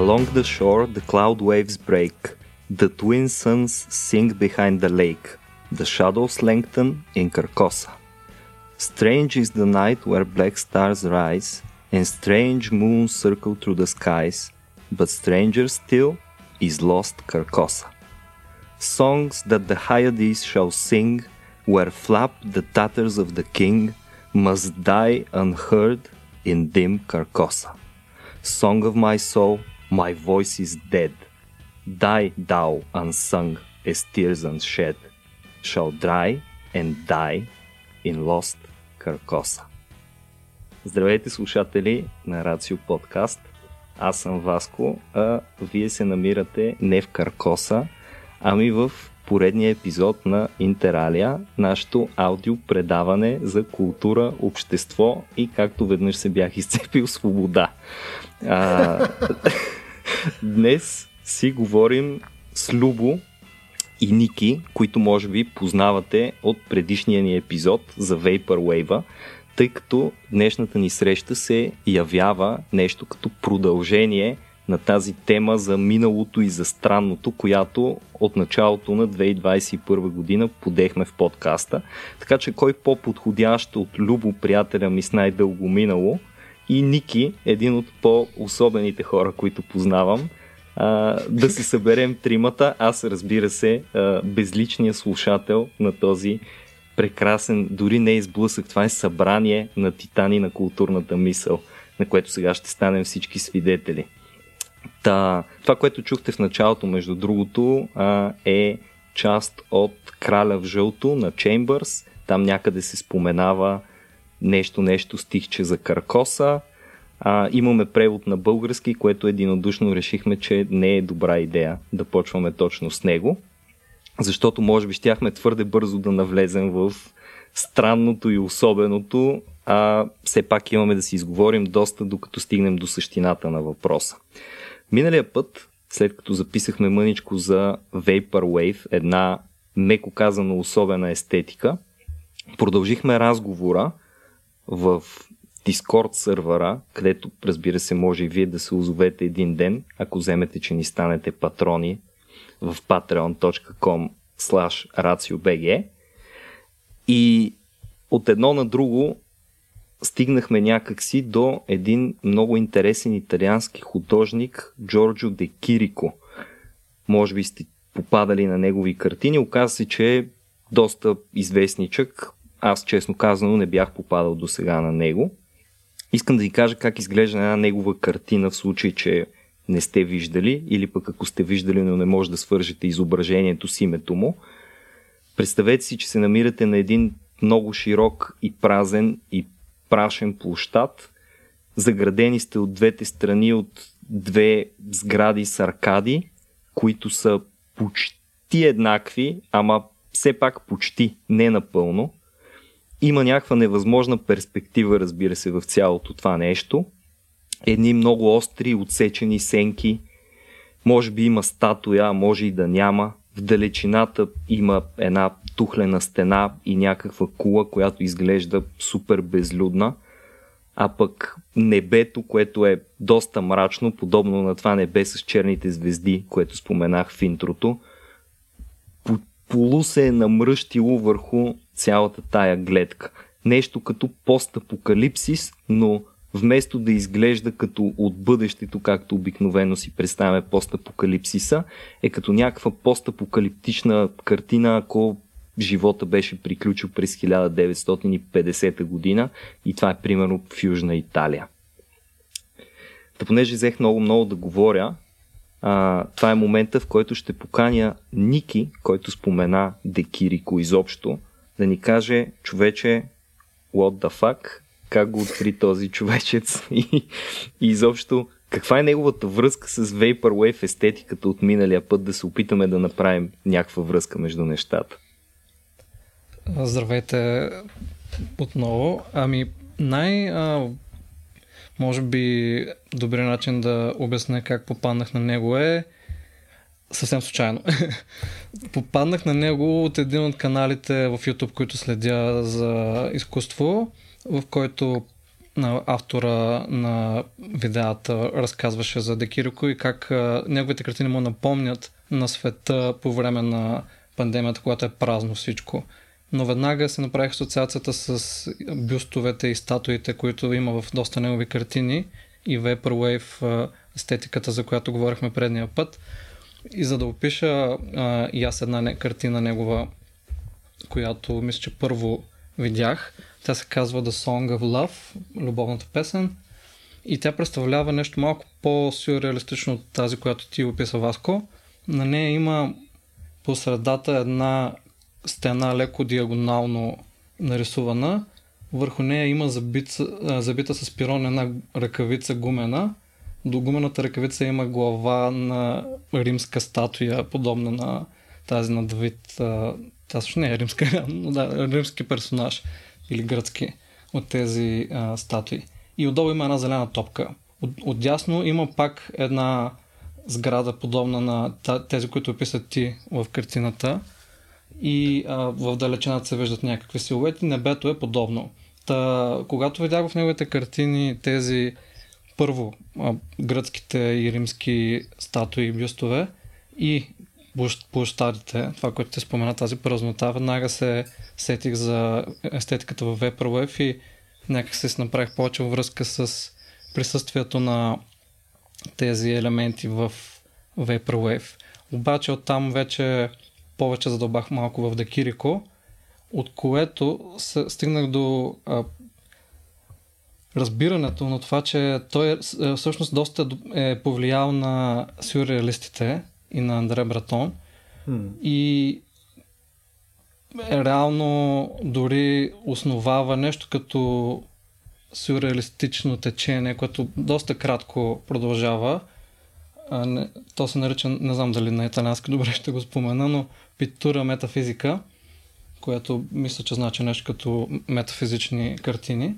Along the shore the cloud waves break. The twin suns sink behind the lake. The shadows lengthen in Carcosa. Strange is the night where black stars rise, and strange moons circle through the skies, but stranger still is lost Carcosa. Songs that the Hyades shall sing, where flap the tatters of the king, must die unheard in dim Carcosa. Song of my soul, my voice is dead. Die thou unsung as tears unshed, shall dry and die in lost Carcosa. Здравейте слушатели на Рацио Подкаст. Аз съм Васко, а вие се намирате не в Каркоса, ами в поредния епизод на Интералия, нашето аудио предаване за култура, общество и както веднъж се бях изцепил свобода. А, днес си говорим с Любо и Ники, които може би познавате от предишния ни епизод за Vaporwave, тъй като днешната ни среща се явява нещо като продължение на тази тема за миналото и за странното, която от началото на 2021 година подехме в подкаста. Така че кой по-подходящ от Любо, приятеля ми с най-дълго минало и Ники, един от по-особените хора, които познавам, а, да се съберем тримата. Аз, разбира се, а, безличния слушател на този прекрасен, дори не изблъсък, това е събрание на титани на културната мисъл, на което сега ще станем всички свидетели. Та, това, което чухте в началото, между другото, а, е част от Краля в жълто на Чеймбърс. Там някъде се споменава нещо, нещо стихче за Каркоса. А, имаме превод на български, което единодушно решихме, че не е добра идея да почваме точно с него, защото може би щяхме твърде бързо да навлезем в странното и особеното, а все пак имаме да си изговорим доста, докато стигнем до същината на въпроса. Миналия път, след като записахме мъничко за Vaporwave, една меко казано особена естетика, продължихме разговора в Discord сървъра, където разбира се може и вие да се озовете един ден, ако вземете, че ни станете патрони в patreon.com slash raciobg и от едно на друго стигнахме някакси до един много интересен италиански художник Джорджо де Кирико. Може би сте попадали на негови картини. Оказва се, че е доста известничък. Аз, честно казано, не бях попадал до сега на него. Искам да ви кажа как изглежда една негова картина в случай, че не сте виждали или пък ако сте виждали, но не може да свържете изображението с името му. Представете си, че се намирате на един много широк и празен и прашен площад. Заградени сте от двете страни от две сгради с аркади, които са почти еднакви, ама все пак почти, не напълно. Има някаква невъзможна перспектива, разбира се, в цялото това нещо. Едни много остри, отсечени сенки. Може би има статуя, може и да няма. В далечината има една тухлена стена и някаква кула, която изглежда супер безлюдна. А пък небето, което е доста мрачно, подобно на това небе с черните звезди, което споменах в интрото, полу се е намръщило върху цялата тая гледка. Нещо като постапокалипсис, но вместо да изглежда като от бъдещето, както обикновено си представяме постапокалипсиса, е като някаква постапокалиптична картина, ако живота беше приключил през 1950 година и това е примерно в Южна Италия. Та понеже взех много-много да говоря, а, това е момента, в който ще поканя Ники, който спомена Декирико изобщо, да ни каже, човече, what the fuck, как го откри този човечец и, и изобщо каква е неговата връзка с Vaporwave естетиката от миналия път, да се опитаме да направим някаква връзка между нещата. Здравейте отново. Ами най- може би добрият начин да обясня как попаднах на него е съвсем случайно. попаднах на него от един от каналите в YouTube, които следя за изкуство, в който на автора на видеята разказваше за Декирико и как неговите картини му напомнят на света по време на пандемията, когато е празно всичко. Но веднага се направих асоциацията с бюстовете и статуите, които има в доста негови картини и Vaporwave естетиката, за която говорихме предния път. И за да опиша а, и аз една не, картина негова, която мисля, че първо видях, тя се казва The Song of Love, любовната песен. И тя представлява нещо малко по-сюрреалистично от тази, която ти описа Васко. На нея има по средата една стена леко диагонално нарисувана. Върху нея има забита, забита с пирон една ръкавица гумена. До гумената ръкавица има глава на римска статуя, подобна на тази на Давид. Тя също не е римска, но да, римски персонаж или гръцки от тези а, статуи. И отдолу има една зелена топка. От, отдясно има пак една сграда, подобна на тези, които описат ти в картината. И а, в далечината се виждат някакви силуети. Небето е подобно. Та, когато видях в неговите картини тези първо а, гръцките и римски статуи и бюстове и площадите, това, което те спомена, тази празнота, веднага се сетих за естетиката в Vaporwave и някак се направих повече връзка с присъствието на тези елементи в Vaporwave. Обаче оттам вече повече задълбах малко в Декирико, от което стигнах до а, разбирането на това, че той е, е, всъщност доста е повлиял на сюрреалистите и на Андре Братон. Hmm. И реално дори основава нещо като сюрреалистично течение, което доста кратко продължава. А, не, то се нарича, не знам дали на италиански добре ще го спомена, но питура метафизика, което мисля, че значи нещо като метафизични картини.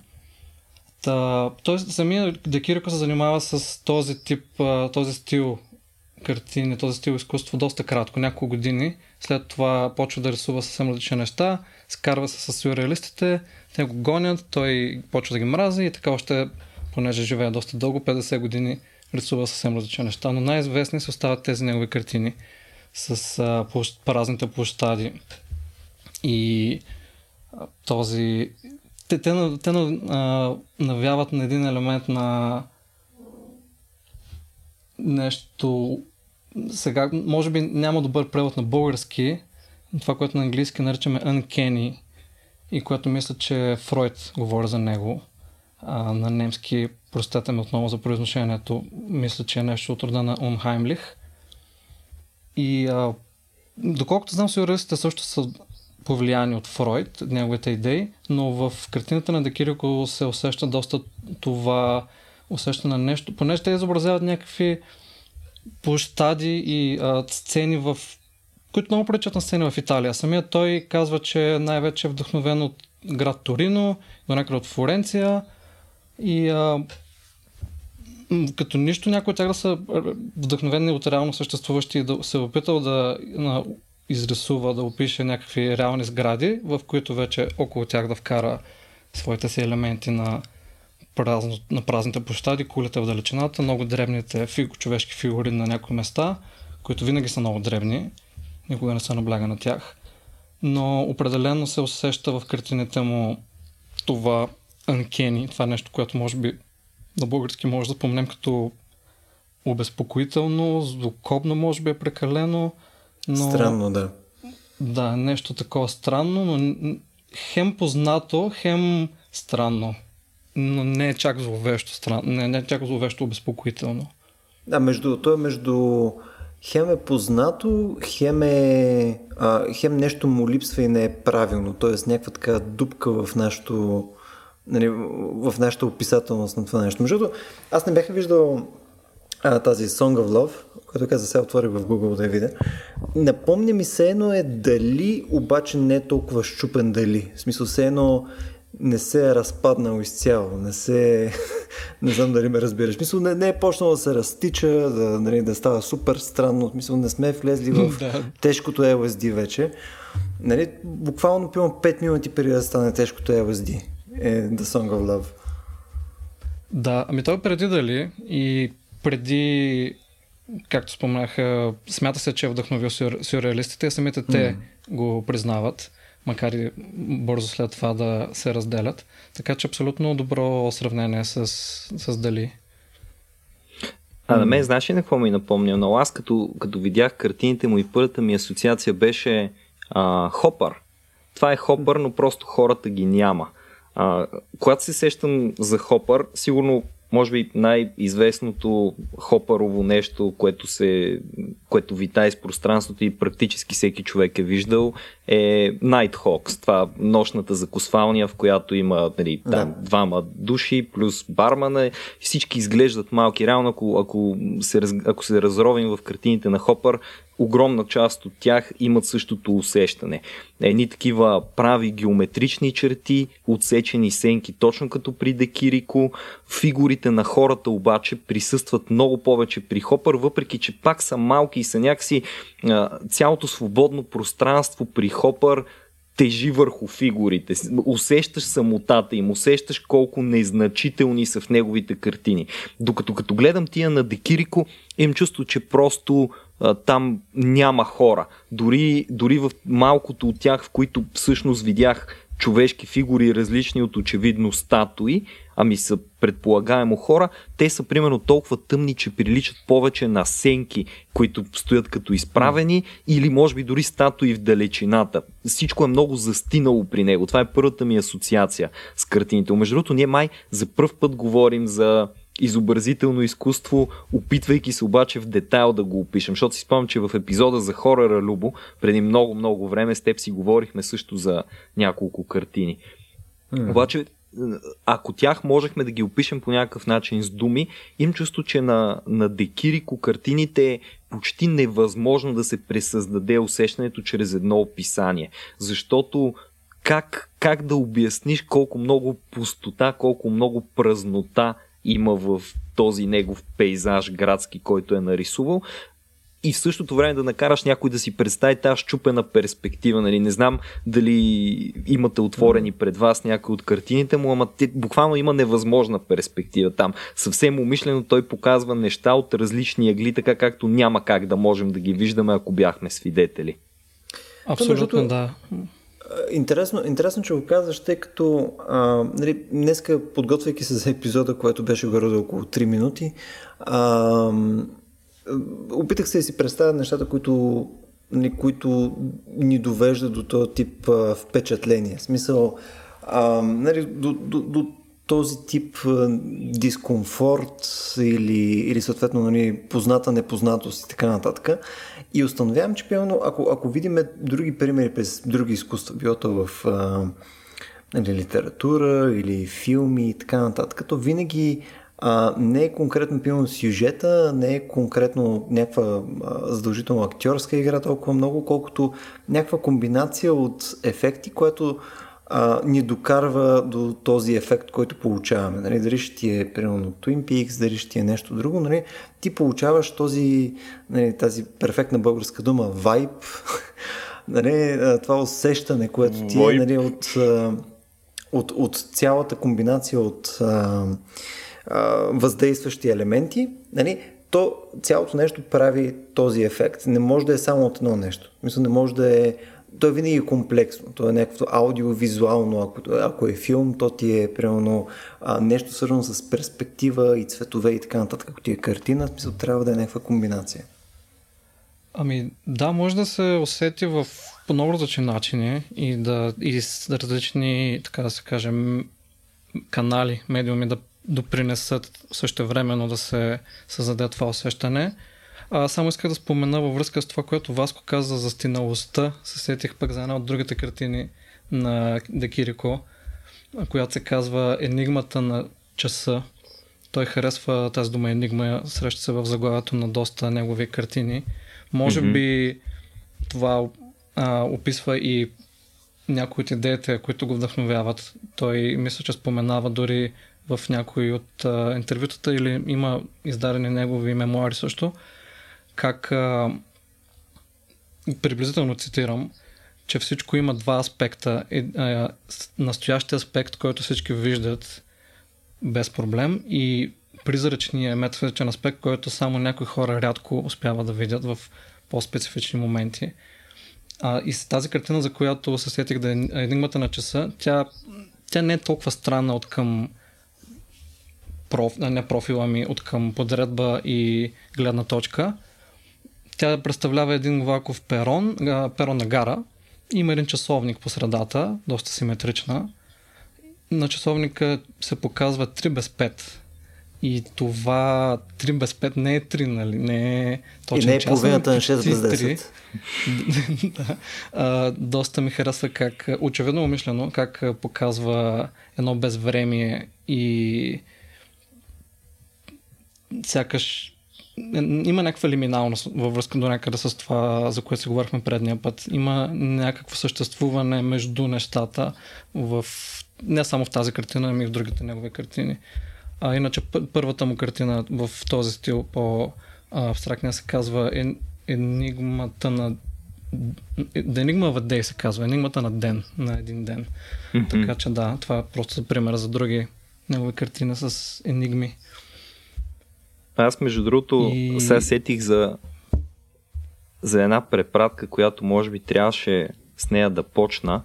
Та, той самия Декирико се занимава с този тип, този стил картини, този стил изкуство доста кратко, няколко години. След това почва да рисува съвсем различни неща, скарва се с сюрреалистите, те го гонят, той почва да ги мрази и така още, понеже живее доста дълго, 50 години рисува съвсем различни неща. Но най-известни се остават тези негови картини с а, площ, празните площади и а, този те, те, те а, навяват на един елемент на нещо сега, може би няма добър превод на български, това, което на английски наричаме uncanny и което мисля, че Фройд говори за него. А, на немски, простете ме отново за произношението, мисля, че е нещо от рода на Unheimlich. И а, доколкото знам, сюрреалистите също са повлияни от Фройд, неговите идеи, но в картината на Декирико се усеща доста това усещане на нещо, понеже те изобразяват някакви площади и а, сцени в които много приличат на сцени в Италия. Самият той казва, че най-вече е вдъхновен от град Торино, до някъде от Флоренция и а, като нищо някой от тях да са вдъхновени от реално съществуващи и да се е опитал да изрисува, да опише някакви реални сгради, в които вече около тях да вкара своите си елементи на, празно, на празните площади, кулите в далечината, много древните фиг, човешки фигури на някои места, които винаги са много древни, никога не се набляга на тях. Но определено се усеща в картините му това анкени, това нещо, което може би на български може да спомнем като обезпокоително, злокобно може би е прекалено, но... Странно, да. Да, нещо такова странно, но хем познато, хем странно. Но не е чак зловещо странно, не, не е чак зловещо обезпокоително. Да, между, то е между хем е познато, хем е а, хем нещо му липсва и не е правилно, т.е. някаква така дупка в нашото нали, в нашата описателност на това нещо. Между аз не бях виждал а, тази Song of Love, която каза, сега отворих в Google да я видя. Напомня ми се едно е дали, обаче не е толкова щупен дали. В смисъл се едно не се е разпаднал изцяло, не се не знам дали ме разбираш. Мисъл, не, не е почнал да се разтича, да, нали, да става супер странно. Мисъл, не сме влезли в тежкото LSD вече. Нали, буквално пивам 5 минути преди да стане тежкото LSD. Е The Song of Love. Да, ами той преди дали и преди, както споменах, смята се, че е вдъхновил сюрреалистите и самите те mm. го признават, макар и бързо след това да се разделят. Така че абсолютно добро сравнение с, с Дали. А на мен знаеш ли на какво ми напомня? Но аз като, като видях картините му и първата ми асоциация беше а, Хопър. Това е Хопър, но просто хората ги няма. А, когато се сещам за Хопър, сигурно може би най-известното хопарово нещо, което, се, което вита из пространството и практически всеки човек е виждал, е Nighthawks. Това нощната закусвалния, в която има нали, там, да. двама души, плюс бармана. Всички изглеждат малки. Реално, ако, ако, се, ако се разровим в картините на Хопър, огромна част от тях имат същото усещане. Едни такива прави геометрични черти, отсечени сенки, точно като при Декирико. Фигурите на хората обаче присъстват много повече при Хопър, въпреки че пак са малки и са някакси цялото свободно пространство при Хопър тежи върху фигурите. Усещаш самотата им, усещаш колко незначителни са в неговите картини. Докато като гледам тия на Декирико, им чувство, че просто там няма хора. Дори, дори в малкото от тях, в които всъщност видях човешки фигури, различни от очевидно статуи, ами са предполагаемо хора, те са примерно толкова тъмни, че приличат повече на сенки, които стоят като изправени, или може би дори статуи в далечината. Всичко е много застинало при него. Това е първата ми асоциация с картините. Между другото, ние май за първ път говорим за изобразително изкуство, опитвайки се обаче в детайл да го опишем. Защото си спомням, че в епизода за хорора Любо, преди много-много време с теб си говорихме също за няколко картини. Mm. Обаче, ако тях можехме да ги опишем по някакъв начин с думи, им чувство, че на, на Декирико картините е почти невъзможно да се пресъздаде усещането чрез едно описание. Защото как, как да обясниш колко много пустота, колко много празнота има в този негов пейзаж градски, който е нарисувал, и в същото време да накараш някой да си представи тази щупена перспектива. Нали? Не знам дали имате отворени пред вас някои от картините му, ама те, буквално има невъзможна перспектива там. Съвсем умишлено той показва неща от различни ъгли, така както няма как да можем да ги виждаме, ако бяхме свидетели. Абсолютно, да. Интересно, интересно, че го казваш, тъй като а, нали, днеска, подготвяйки се за епизода, който беше горе около 3 минути, а, опитах се да си представя нещата, които, нали, които ни довеждат до този тип а, впечатление. В смисъл, а, нали, до, до, до този тип дискомфорт или, или съответно нали, позната непознатост и така нататък. И установявам, че примерно, ако, ако видим други примери през други изкуства, било то в а, нали, литература или филми и така нататък, то винаги а, не е конкретно пилно сюжета, не е конкретно някаква задължително актьорска игра толкова много, колкото някаква комбинация от ефекти, което а, ни докарва до този ефект, който получаваме. Нали? Дали ще ти е примерно Twin Peaks, дали ще ти е нещо друго, нали? ти получаваш този, нали, тази перфектна българска дума вайб, нали? това усещане, което ти е нали, от, от, от цялата комбинация от а, а, въздействащи елементи, нали? то цялото нещо прави този ефект. Не може да е само от едно нещо. Мисля, не може да е то е винаги комплексно. То е някакво аудиовизуално. Ако, ако е филм, то ти е примерно а, нещо свързано с перспектива и цветове и така нататък. Ако ти е картина, смисъл трябва да е някаква комбинация. Ами да, може да се усети в по много различни начини и да и с различни, така да се кажем, канали, медиуми да допринесат също времено да се създаде това усещане. А, само исках да спомена във връзка с това, което Васко каза за стиналостта. Се сетих пък за една от другите картини на Декирико, която се казва Енигмата на часа. Той харесва тази дума енигма, среща се в заглавието на доста негови картини. Може mm-hmm. би това а, описва и някои от идеите, които го вдъхновяват. Той мисля, че споменава дори в някои от а, интервютата или има издадени негови мемуари също, как приблизително цитирам, че всичко има два аспекта. Настоящия аспект, който всички виждат, без проблем и призрачния метафизичен аспект, който само някои хора рядко успяват да видят в по-специфични моменти. А, и с тази картина, за която се сетих да е енигмата на часа, тя, тя не е толкова странна от към проф, не профила ми, от към подредба и гледна точка. Тя представлява един влаков перон, перон на гара. Има един часовник по средата, доста симетрична. На часовника се показва 3 без 5. И това 3 без 5 не е 3, нали? Не е точно И не е половината на 6 без 10. да. а, доста ми харесва как, очевидно умишлено, как показва едно безвремие и сякаш има някаква лиминалност във връзка до някъде с това, за което си говорихме предния път. Има някакво съществуване между нещата в, не само в тази картина, ами и в другите негови картини. А иначе първата му картина в този стил по абстрактния се казва Енигмата на of a Day се казва. Енигмата на ден, на един ден. Mm-hmm. Така че да, това е просто пример за други негови картини с енигми. Аз, между другото, и... сега сетих за, за една препратка, която може би трябваше с нея да почна.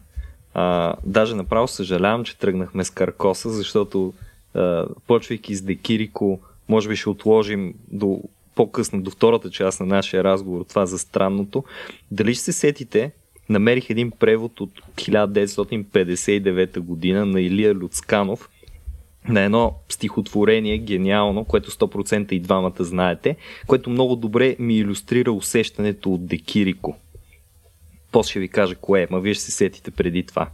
А, даже направо съжалявам, че тръгнахме с Каркоса, защото а, почвайки с Декирико, може би ще отложим до по-късно, до втората част на нашия разговор, това за странното. Дали ще се сетите, намерих един превод от 1959 година на Илия Люцканов, на едно стихотворение, гениално, което 100% и двамата знаете, което много добре ми иллюстрира усещането от Декирико. После ще ви кажа кое е, ма вие ще се сетите преди това.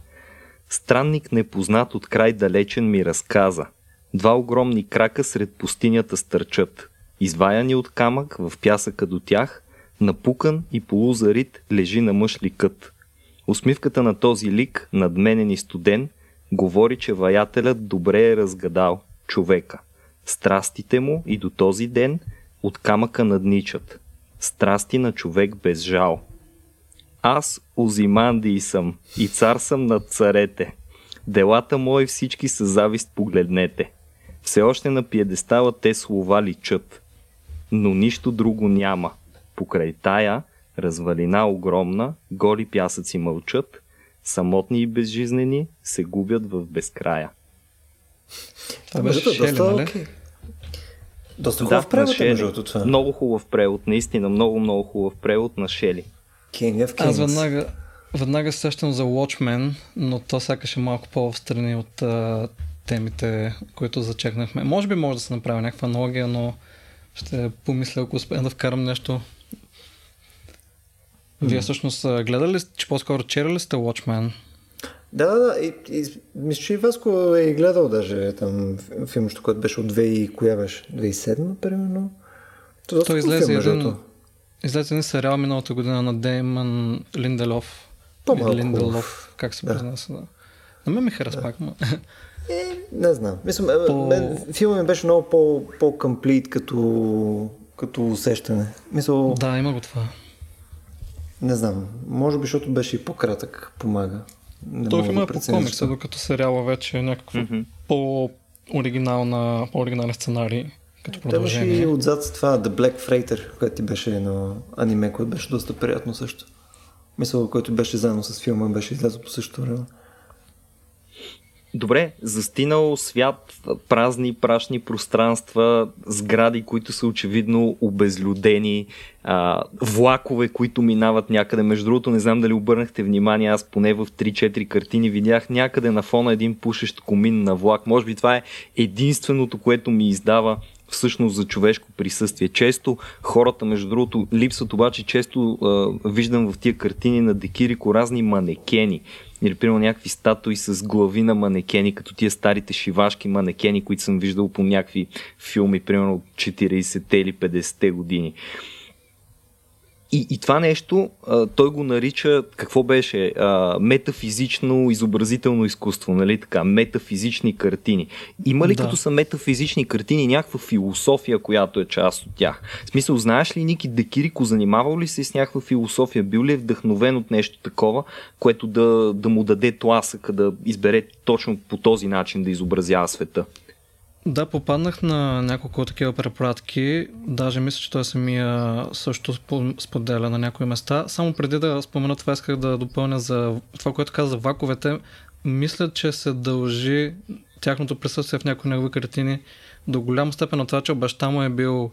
Странник непознат от край далечен ми разказа. Два огромни крака сред пустинята стърчат. Изваяни от камък в пясъка до тях, напукан и полузарит лежи на мъж ликът. Усмивката на този лик, надменен и студен – Говори, че ваятелят добре е разгадал човека. Страстите му и до този ден от камъка надничат. Страсти на човек без жал. Аз Озимандий съм и цар съм над царете. Делата мои всички са завист погледнете. Все още на пиедестала те слова личат. Но нищо друго няма. Покрай тая, развалина огромна, голи пясъци мълчат, самотни и безжизнени, се губят в безкрая. Това беше доста, нали? Okay. Доста хубав да, превод е между това. Много хубав превод, наистина много, много хубав превод на Шели. King of Kings. Аз веднага, веднага сещам за Watchmen, но то сякаш е малко по-встрани от а, темите, които зачекнахме. Може би може да се направи някаква аналогия, но ще помисля, ако успея да вкарам нещо вие всъщност гледали ли, че по-скоро чели ли сте Watchmen? Да, да, да. И, и, мисля, че и Васко е гледал даже там филмчето, което беше от 2 коя беше? 2007, примерно? То, Той излезе филм, един, излезе един сериал миналата година на Дейман Линделов. По-малко. Линделов, как се да. произнася, да. На мен ми харесва да. пак, ма. Е, не знам. Мисля, по... мен, филмът ми беше много по, по-комплит като, като усещане. Мисъл... Да, има го това. Не знам. Може би, защото беше и по-кратък, помага. Не Той е по комикса, докато сериала вече е някакво mm-hmm. по-оригинална, по-оригинален сценарий. Като продължение. Те беше и отзад това The Black Freighter, което ти беше едно аниме, което беше доста приятно също. Мисля, който беше заедно с филма, беше излязъл по същото време. Добре, застинал свят, празни, прашни пространства, сгради, които са очевидно обезлюдени, а, влакове, които минават някъде. Между другото, не знам дали обърнахте внимание, аз поне в 3-4 картини видях някъде на фона един пушещ комин на влак. Може би това е единственото, което ми издава всъщност за човешко присъствие. Често хората, между другото, липсват обаче, често а, виждам в тия картини на Декирико разни манекени или примерно някакви статуи с глави на манекени, като тия старите шивашки манекени, които съм виждал по някакви филми, примерно от 40-те или 50-те години. И, и това нещо, а, той го нарича, какво беше, а, метафизично изобразително изкуство, нали така, метафизични картини. Има ли да. като са метафизични картини някаква философия, която е част от тях? В смисъл, знаеш ли Ники Декирико, занимавал ли се с някаква философия? Бил ли е вдъхновен от нещо такова, което да, да му даде тласъка, да избере точно по този начин да изобразява света? Да, попаднах на няколко такива препратки. Даже мисля, че той самия също споделя на някои места. Само преди да спомена това, исках да допълня за това, което каза за ваковете. Мисля, че се дължи тяхното присъствие в някои негови картини до голяма степен на това, че баща му е бил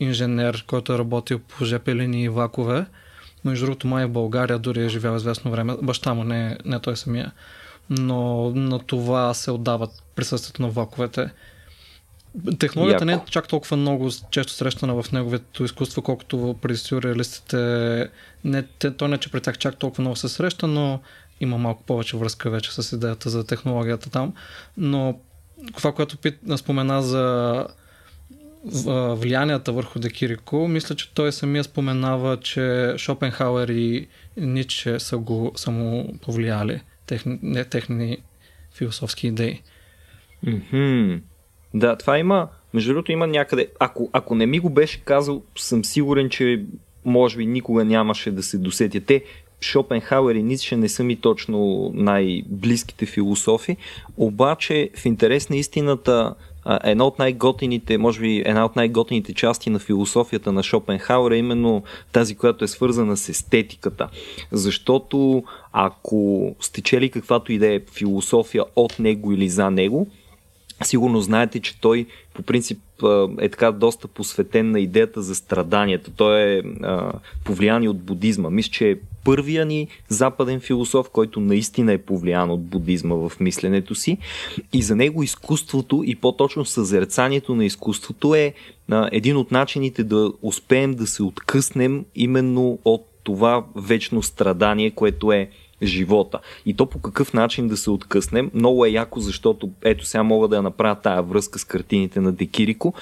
инженер, който е работил по ЖП линии и влакове. Между другото, май в България дори е живял известно време. Баща му, не, не той самия. Но на това се отдават присъствието на влаковете. Технологията не е чак толкова много често срещана в неговото изкуство, колкото при сюрреалистите. Не, то не, че при тях чак толкова много се среща, но има малко повече връзка вече с идеята за технологията там. Но това, което Пит спомена за влиянията върху Декирико, мисля, че той самия споменава, че Шопенхауер и Ниче са, го, са му повлияли техни, не, техни философски идеи. Mm-hmm. Да, това има, между другото има някъде, ако, ако не ми го беше казал, съм сигурен, че може би никога нямаше да се досетя. Те, Шопенхауер и Ницше не са ми точно най-близките философи, обаче в интерес на истината една от най-готините, може би една от най-готините части на философията на Шопенхауер е именно тази, която е свързана с естетиката. Защото ако сте чели каквато и да е философия от него или за него, Сигурно знаете, че той по принцип е така доста посветен на идеята за страданието. Той е повлиян от будизма. Мисля, че е първия ни западен философ, който наистина е повлиян от будизма в мисленето си. И за него изкуството и по-точно съзерцанието на изкуството е един от начините да успеем да се откъснем именно от това вечно страдание, което е живота. И то по какъв начин да се откъснем. Много е яко, защото ето сега мога да я направя тая връзка с картините на Декирико.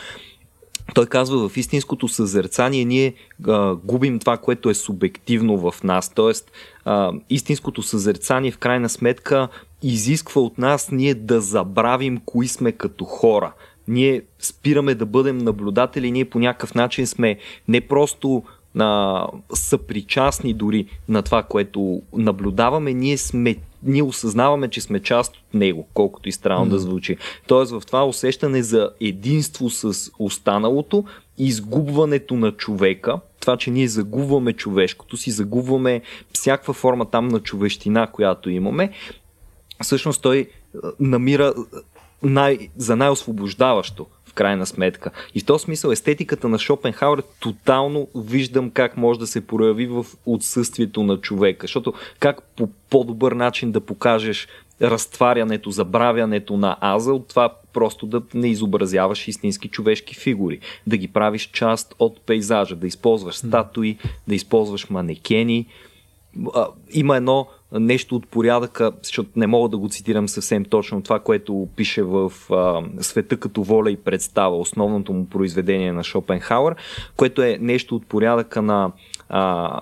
Той казва, в истинското съзерцание ние а, губим това, което е субективно в нас. Тоест, а, истинското съзерцание в крайна сметка изисква от нас ние да забравим кои сме като хора. Ние спираме да бъдем наблюдатели, ние по някакъв начин сме не просто а, съпричастни дори на това, което наблюдаваме, ние сме ние осъзнаваме, че сме част от него, колкото и странно mm. да звучи. Тоест в това усещане за единство с останалото, изгубването на човека, това, че ние загубваме човешкото си, загубваме всякаква форма там на човещина, която имаме, всъщност той намира най, за най-освобождаващо в крайна сметка. И в този смисъл естетиката на Шопенхауер тотално виждам как може да се прояви в отсъствието на човека. Защото как по по-добър начин да покажеш разтварянето, забравянето на аза от това просто да не изобразяваш истински човешки фигури, да ги правиш част от пейзажа, да използваш статуи, да използваш манекени. Има едно нещо от порядъка, защото не мога да го цитирам съвсем точно, това, което пише в а, Света като воля и представа, основното му произведение на Шопенхауер, което е нещо от порядъка на а,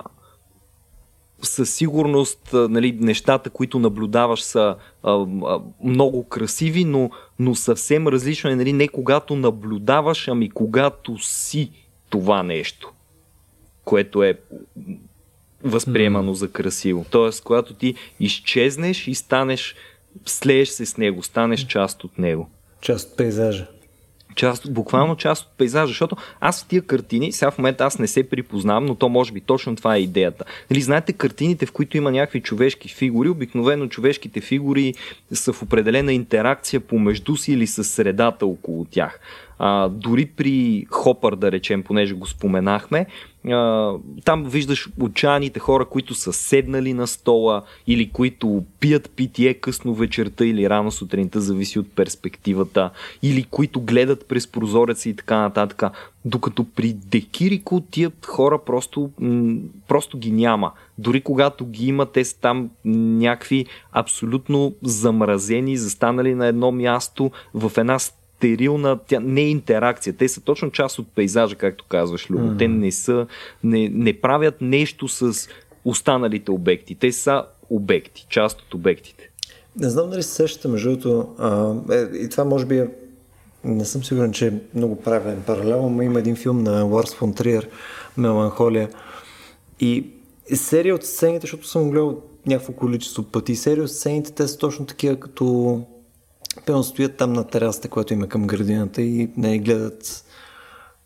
със сигурност нали, нещата, които наблюдаваш са а, а, много красиви, но, но съвсем различно е нали, не когато наблюдаваш, ами когато си това нещо, което е възприемано за красиво. Тоест, когато ти изчезнеш и станеш, слееш се с него, станеш част от него. Част от пейзажа. Част, буквално част от пейзажа, защото аз в тия картини, сега в момента аз не се припознавам, но то може би точно това е идеята. Нали, знаете картините, в които има някакви човешки фигури, обикновено човешките фигури са в определена интеракция помежду си или с средата около тях. А, дори при Хопър, да речем, понеже го споменахме, а, там виждаш отчаяните хора, които са седнали на стола или които пият питие късно вечерта или рано сутринта, зависи от перспективата, или които гледат през прозореца и така нататък. Докато при Декирико тия хора просто, просто ги няма. Дори когато ги има, те са там някакви абсолютно замразени, застанали на едно място в една стерилна, тя не е интеракция. Те са точно част от пейзажа, както казваш, Любо. Те не са, не, не правят нещо с останалите обекти. Те са обекти, част от обектите. Не знам дали се сещате, между другото, е, и това може би е, не съм сигурен, че е много правилен паралел, но има един филм на Ларс фон Триер, Меланхолия. И серия от сцените, защото съм гледал някакво количество пъти, серия от сцените, те са точно такива като пълно стоят там на терасата, която има към градината и не гледат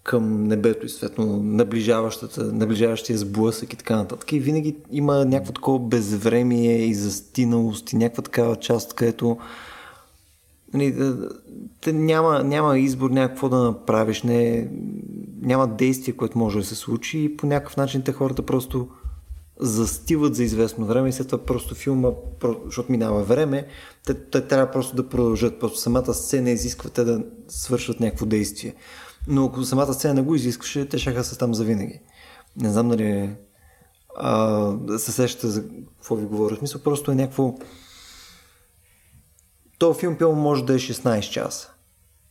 към небето и светно наближаващия сблъсък и така нататък. И винаги има някакво такова безвремие и застиналост и някаква такава част, където нали, няма, няма избор, някакво да направиш, не, няма действие, което може да се случи и по някакъв начин те хората просто застиват за известно време и след това просто филма, защото минава време, те, те трябва просто да продължат. Просто самата сцена изисква те да свършат някакво действие. Но ако самата сцена не го изискваше, те ще са там завинаги. Не знам дали а, се сещате за какво ви говоря. В смисъл просто е някакво... То филм пилно може да е 16 часа.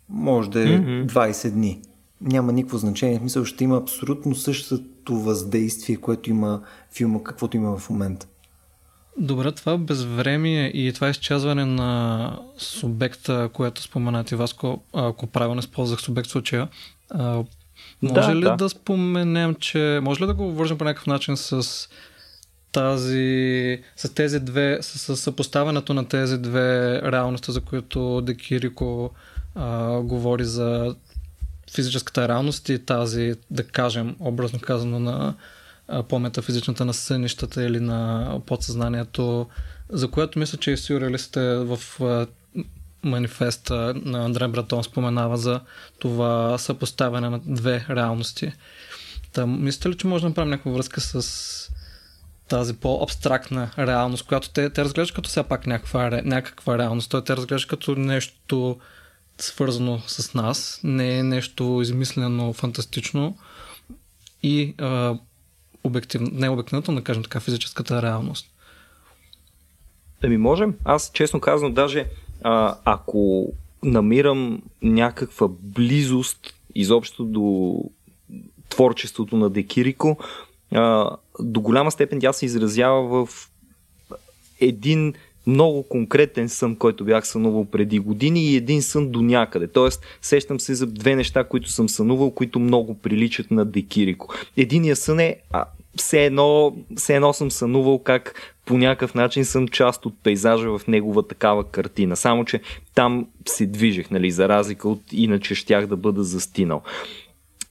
Може да е mm-hmm. 20 дни. Няма никакво значение. В смисъл ще има абсолютно същото въздействие, което има филма, каквото има в момента. Добре, това безвремие и това изчезване на субекта, което споменате Васко, ако правилно използвах субект в случая, може да, ли да. да споменем, че може ли да го вържем по някакъв начин с тази, с тези две, с, с съпоставянето на тези две реалности, за които Декирико а, говори за физическата реалност и тази, да кажем, образно казано на по-метафизичната на сънищата или на подсъзнанието, за което мисля, че и сюрреалистите в манифеста на Андре Братон споменава за това съпоставяне на две реалности. Та, мислите ли, че може да направим някаква връзка с тази по-абстрактна реалност, която те, те разглеждат като все пак някаква, някаква реалност. Той те разглеждат като нещо свързано с нас, не е нещо измислено фантастично и а, не обективната, да кажем така, физическата реалност. Ами можем. Аз честно казвам, даже а, ако намирам някаква близост изобщо до творчеството на Декирико, а, до голяма степен тя се изразява в един много конкретен сън, който бях сънувал преди години и един сън до някъде. Тоест, сещам се за две неща, които съм сънувал, които много приличат на Декирико. Единия сън е, а, все, едно, все едно съм сънувал как по някакъв начин съм част от пейзажа в негова такава картина. Само, че там се движех, нали, за разлика от иначе щях да бъда застинал.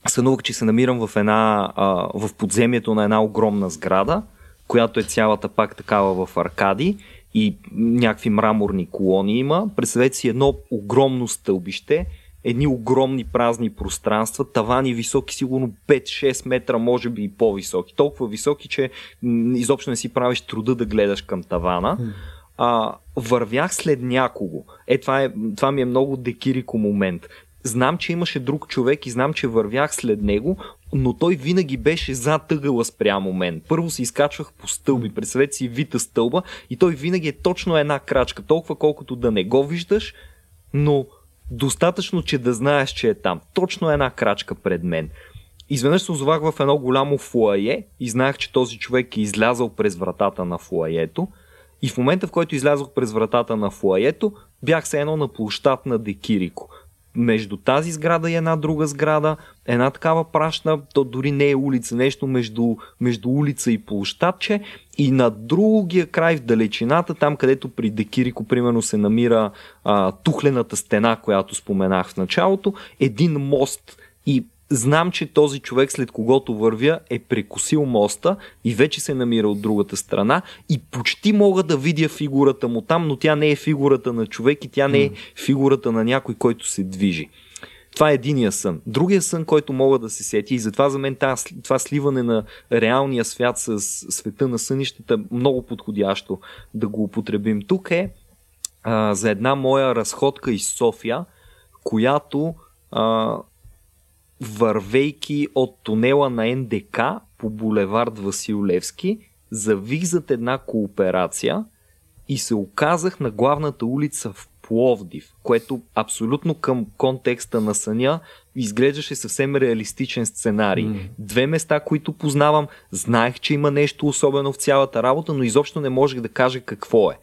Сънувах, че се намирам в, една, а, в подземието на една огромна сграда, която е цялата пак такава в аркади и някакви мраморни колони има. Представете си едно огромно стълбище, едни огромни празни пространства, тавани високи, сигурно 5-6 метра, може би и по-високи. Толкова високи, че изобщо не си правиш труда да гледаш към тавана. А, вървях след някого. Е, това, е, това ми е много декирико момент. Знам, че имаше друг човек и знам, че вървях след него, но той винаги беше зад тъгъла спрямо мен. Първо се изкачвах по стълби, представете си вита стълба и той винаги е точно една крачка, толкова колкото да не го виждаш, но достатъчно, че да знаеш, че е там. Точно една крачка пред мен. Изведнъж се озовах в едно голямо фуае и знаех, че този човек е излязъл през вратата на фуаето. И в момента, в който излязох през вратата на фуаето, бях се едно на площад на Декирико между тази сграда и една друга сграда, една такава прашна, то дори не е улица, нещо между, между улица и площадче и на другия край в далечината, там където при Декирико примерно се намира а, тухлената стена, която споменах в началото, един мост и знам, че този човек след когото вървя е прекусил моста и вече се намира от другата страна и почти мога да видя фигурата му там, но тя не е фигурата на човек и тя не е фигурата на някой, който се движи. Това е единия сън. Другия сън, който мога да се сети и затова за мен това сливане на реалния свят с света на сънищата много подходящо да го употребим тук е а, за една моя разходка из София, която а, вървейки от тунела на НДК по булевард Васил Левски, завих зад една кооперация и се оказах на главната улица в Пловдив, което абсолютно към контекста на съня изглеждаше съвсем реалистичен сценарий. Mm. Две места, които познавам, знаех, че има нещо особено в цялата работа, но изобщо не можех да кажа какво е.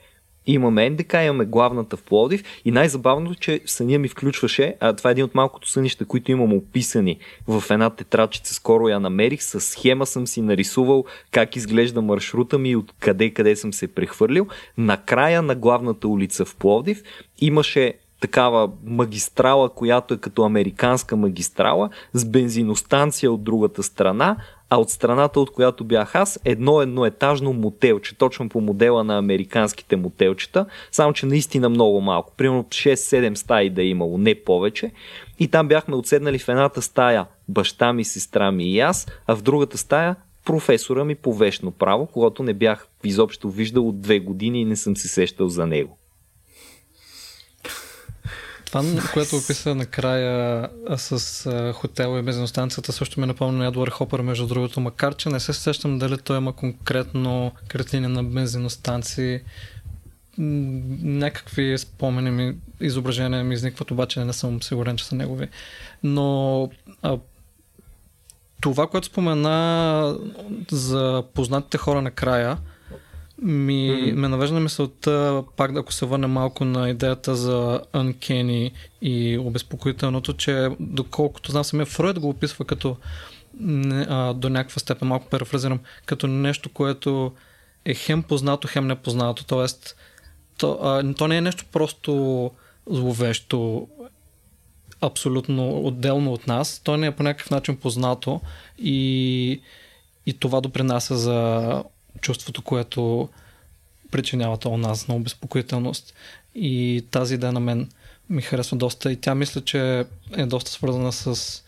Имаме НДК, имаме главната в Плодив и най-забавното, че съня ми включваше, а това е един от малкото сънища, които имам описани в една тетрадчица, скоро я намерих, с схема съм си нарисувал как изглежда маршрута ми и откъде къде съм се прехвърлил. На края на главната улица в Плодив имаше такава магистрала, която е като американска магистрала, с бензиностанция от другата страна, а от страната, от която бях аз, едно едноетажно мотелче, точно по модела на американските мотелчета, само че наистина много малко, примерно 6-7 стаи да е имало, не повече. И там бяхме отседнали в едната стая баща ми, сестра ми и аз, а в другата стая професора ми по вечно право, когато не бях изобщо виждал от две години и не съм се сещал за него. Това, което описа накрая с хотела и бензиностанцията, също ми напомня на Едуард Хопър, между другото, макар че не се сещам дали той има конкретно картини на бензиностанции. Някакви спомени ми, изображения ми изникват, обаче не съм сигурен, че са негови. Но а, това, което спомена за познатите хора накрая, ми, mm-hmm. ме навежда на мисълта, пак ако се върне малко на идеята за uncanny и обезпокоителното, че доколкото знам самия Фройд го описва като а, до някаква степен, малко парафразирам, като нещо, което е хем познато, хем непознато. Тоест, то, а, то не е нещо просто зловещо, абсолютно отделно от нас. То не е по някакъв начин познато и, и това допринася за чувството, което причинява то у нас на обезпокоителност. И тази идея на мен ми харесва доста и тя мисля, че е доста свързана с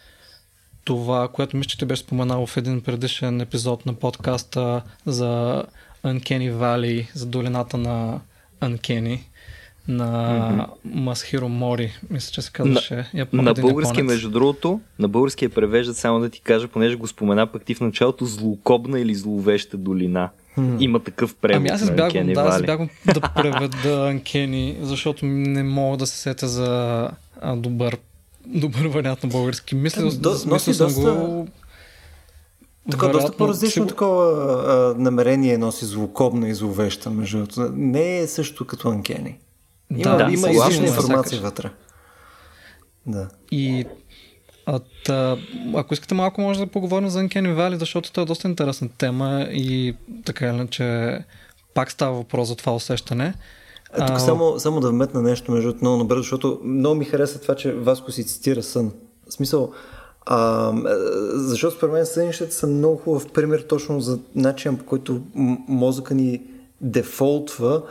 това, което мисля, че ти беше споменал в един предишен епизод на подкаста за Uncanny Valley, за долината на Uncanny на mm-hmm. Масхиро Мори, мисля, че се казваше. На, на български, японец. между другото, на български е превеждат, само да ти кажа, понеже го спомена пък ти в началото, злокобна или зловеща долина. Mm. Има такъв превод Ами аз избягвам, да, аз избягвам да преведа Анкени, защото не мога да се сета за а, добър, добър вариант на български. Мисля, до, смисъл съм доста... го... Така, Вероятно, доста по-различно ще... такова а, намерение носи злокобна и зловеща, между Не е също като Анкени. Има, да, има излишна информация вътре. Да. И а, та, ако искате малко може да поговорим за Uncanny Valley, защото това е доста интересна тема и така или че пак става въпрос за това усещане. А, тук а... само, само да вметна нещо между много набързо, защото много ми хареса това, че Васко си цитира сън. В смисъл, а, защото според мен сънищата са много хубав пример точно за начин по който мозъка ни дефолтва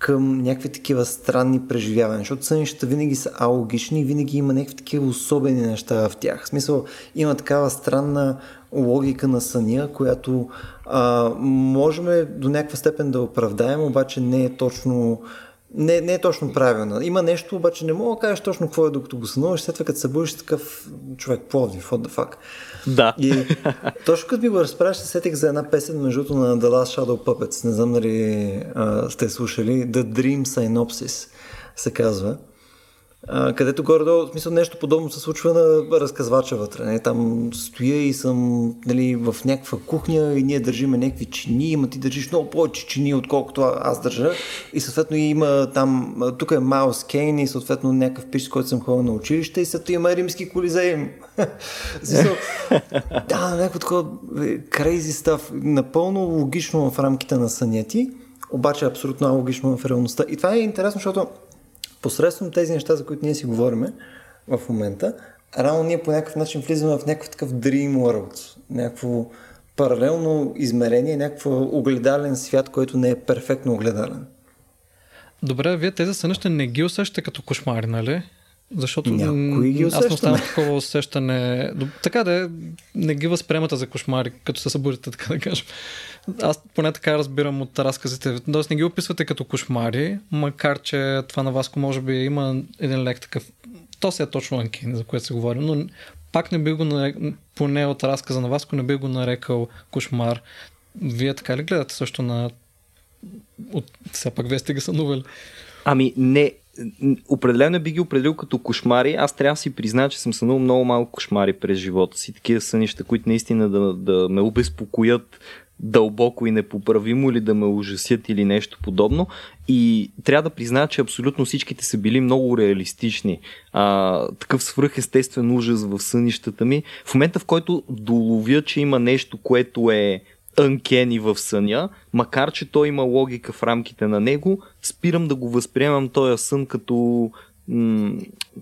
към някакви такива странни преживявания, защото сънищата винаги са алогични и винаги има някакви такива особени неща в тях. В смисъл, има такава странна логика на съня, която а, можем до някаква степен да оправдаем, обаче не е точно не, не е точно правилна. Има нещо, обаче не мога да кажеш точно какво е докато го сънуваш, след това като се такъв човек, Пловдив, what the fuck. Да. И точно като ми го разправяш, се сетих за една песен, между на The Last Shadow Puppets. Не знам дали а, сте слушали. The Dream Synopsis се казва където горе-долу, в смисъл нещо подобно се случва на разказвача вътре. Не? Там стоя и съм нали, в някаква кухня и ние държиме някакви чини, има ти държиш много повече чини, отколкото аз държа. И съответно има там, тук е Маус Кейн и съответно някакъв пиш, който съм ходил на училище и също има римски колизеи. да, някакво такова crazy stuff, напълно логично в рамките на съняти, обаче абсолютно логично в реалността. И това е интересно, защото посредством тези неща, за които ние си говориме в момента, рано ние по някакъв начин влизаме в някакъв такъв dream world, някакво паралелно измерение, някакво огледален свят, който не е перфектно огледален. Добре, вие тези сънища не ги усещате като кошмари, нали? Защото Някои ги аз не оставам такова усещане. Така да е, не ги възприемате за кошмари, като се събудите, така да кажем. Аз поне така разбирам от разказите. Тоест не ги описвате като кошмари, макар че това на Васко може би има един лек такъв. То си е точно анкин, за което се говорим, но пак не би го нарекал, поне от разказа на Васко не би го нарекал кошмар. Вие така ли гледате също на от... Все пак вие сте ги сънували. Ами не, определено би ги определил като кошмари. Аз трябва да си призная, че съм сънувал много малко кошмари през живота си. Такива сънища, които наистина да, да ме обезпокоят дълбоко и непоправимо или да ме ужасят или нещо подобно. И трябва да призная, че абсолютно всичките са били много реалистични. А, такъв свръхестествен ужас в сънищата ми. В момента, в който доловя, че има нещо, което е uncanny в съня, макар че той има логика в рамките на него, спирам да го възприемам този сън като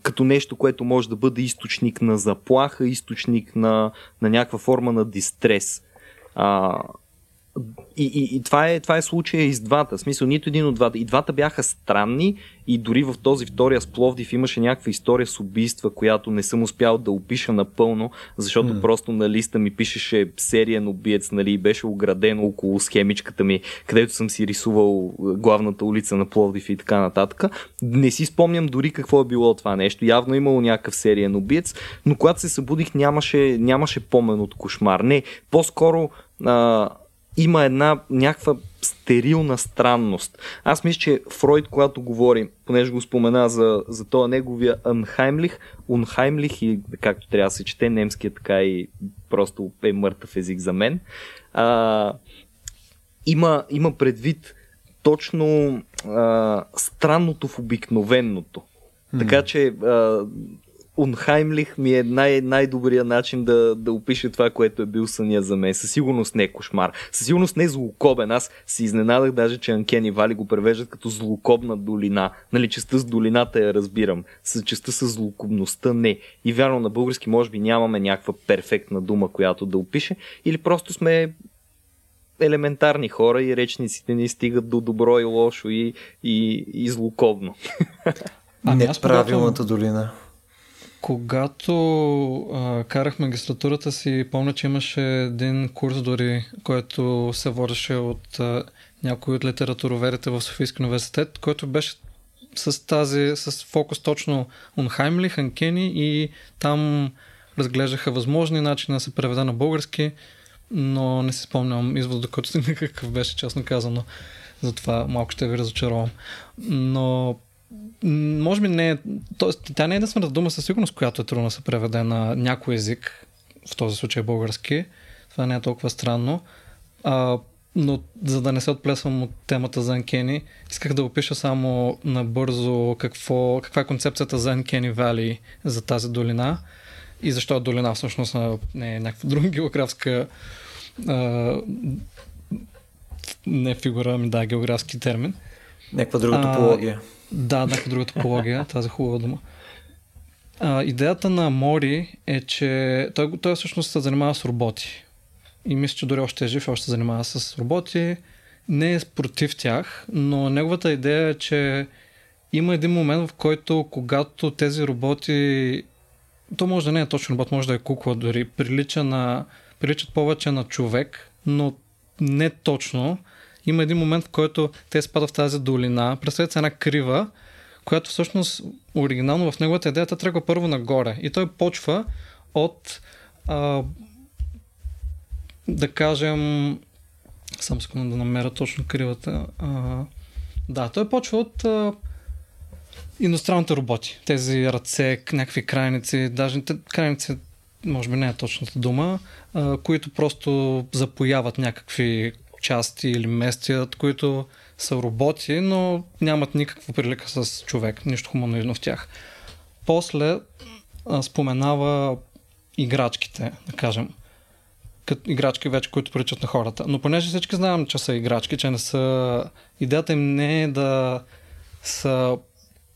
като нещо, което може да бъде източник на заплаха, източник на, на някаква форма на дистрес. А, и, и, и това, е, това е случая и с двата. В смисъл, нито един от двата. И двата бяха странни и дори в този втория с Пловдив имаше някаква история с убийства, която не съм успял да опиша напълно, защото mm. просто на листа ми пишеше сериен убиец, нали, и беше оградено около схемичката ми, където съм си рисувал главната улица на Пловдив и така нататък. Не си спомням дори какво е било това нещо. Явно е имало някакъв сериен убиец, но когато се събудих нямаше, нямаше помен от кошмар. Не, по-скоро а, има една някаква стерилна странност. Аз мисля, че Фройд, когато говори, понеже го спомена за, за този неговия Анхаймлих, Унхаймлих и както трябва да се чете, немския така и просто е мъртъв език за мен, а, има, има предвид точно а, странното в обикновеното. Mm. Така че а, Унхаймлих ми е най- най-добрият начин да, да опише това, което е бил съня за мен. Със сигурност не е кошмар. Със сигурност не е злокобен. Аз си изненадах даже, че Анкен и Вали го превеждат като злокобна долина. Нали, частта с долината я разбирам. С частта с злокобността не. И вярно на български може би нямаме някаква перфектна дума, която да опише. Или просто сме елементарни хора и речниците ни стигат до добро и лошо и, и, и злокобно. Ами Неправилната долина. Когато а, карах магистратурата си, помня, че имаше един курс дори, който се водеше от а, някои от литературоверите в Софийски университет, който беше с тази, с фокус точно Унхаймли, Ханкени и там разглеждаха възможни начини да се преведа на български, но не си спомням извод, докато стигна какъв беше, честно казано. Затова малко ще ви разочаровам. Но може би не е, тоест, тя не е единствената дума със сигурност, която е трудно да се преведе на някой език, в този случай български. Това не е толкова странно. А, но за да не се отплесвам от темата за Uncanny, исках да опиша само набързо какво, каква е концепцията за Uncanny Valley за тази долина и защо е долина всъщност не е някаква друга географска а, не фигура, ами да, географски термин. Някаква друга топология. А, да, някаква друга топология, тази хубава дума. А, идеята на Мори е, че той, той всъщност се занимава с роботи. И мисля, че дори още е жив още се занимава с роботи. Не е против тях, но неговата идея е, че има един момент, в който когато тези роботи то може да не е точно робот, може да е кукла дори, прилича на, приличат повече на човек, но не точно има един момент, в който те спадат в тази долина, представете се една крива, която всъщност оригинално в неговата идеята тръгва първо нагоре. И той почва от а, да кажем само секунда да намеря точно кривата. А, да, той почва от а, индустриалните роботи. Тези ръце, някакви крайници, даже крайници може би не е точната дума, а, които просто запояват някакви части или местият, които са роботи, но нямат никаква прилика с човек, нищо хуманоидно в тях. После а, споменава играчките, да кажем. Като играчки вече, които приличат на хората. Но понеже всички знаем, че са играчки, че не са... Идеята им не е да са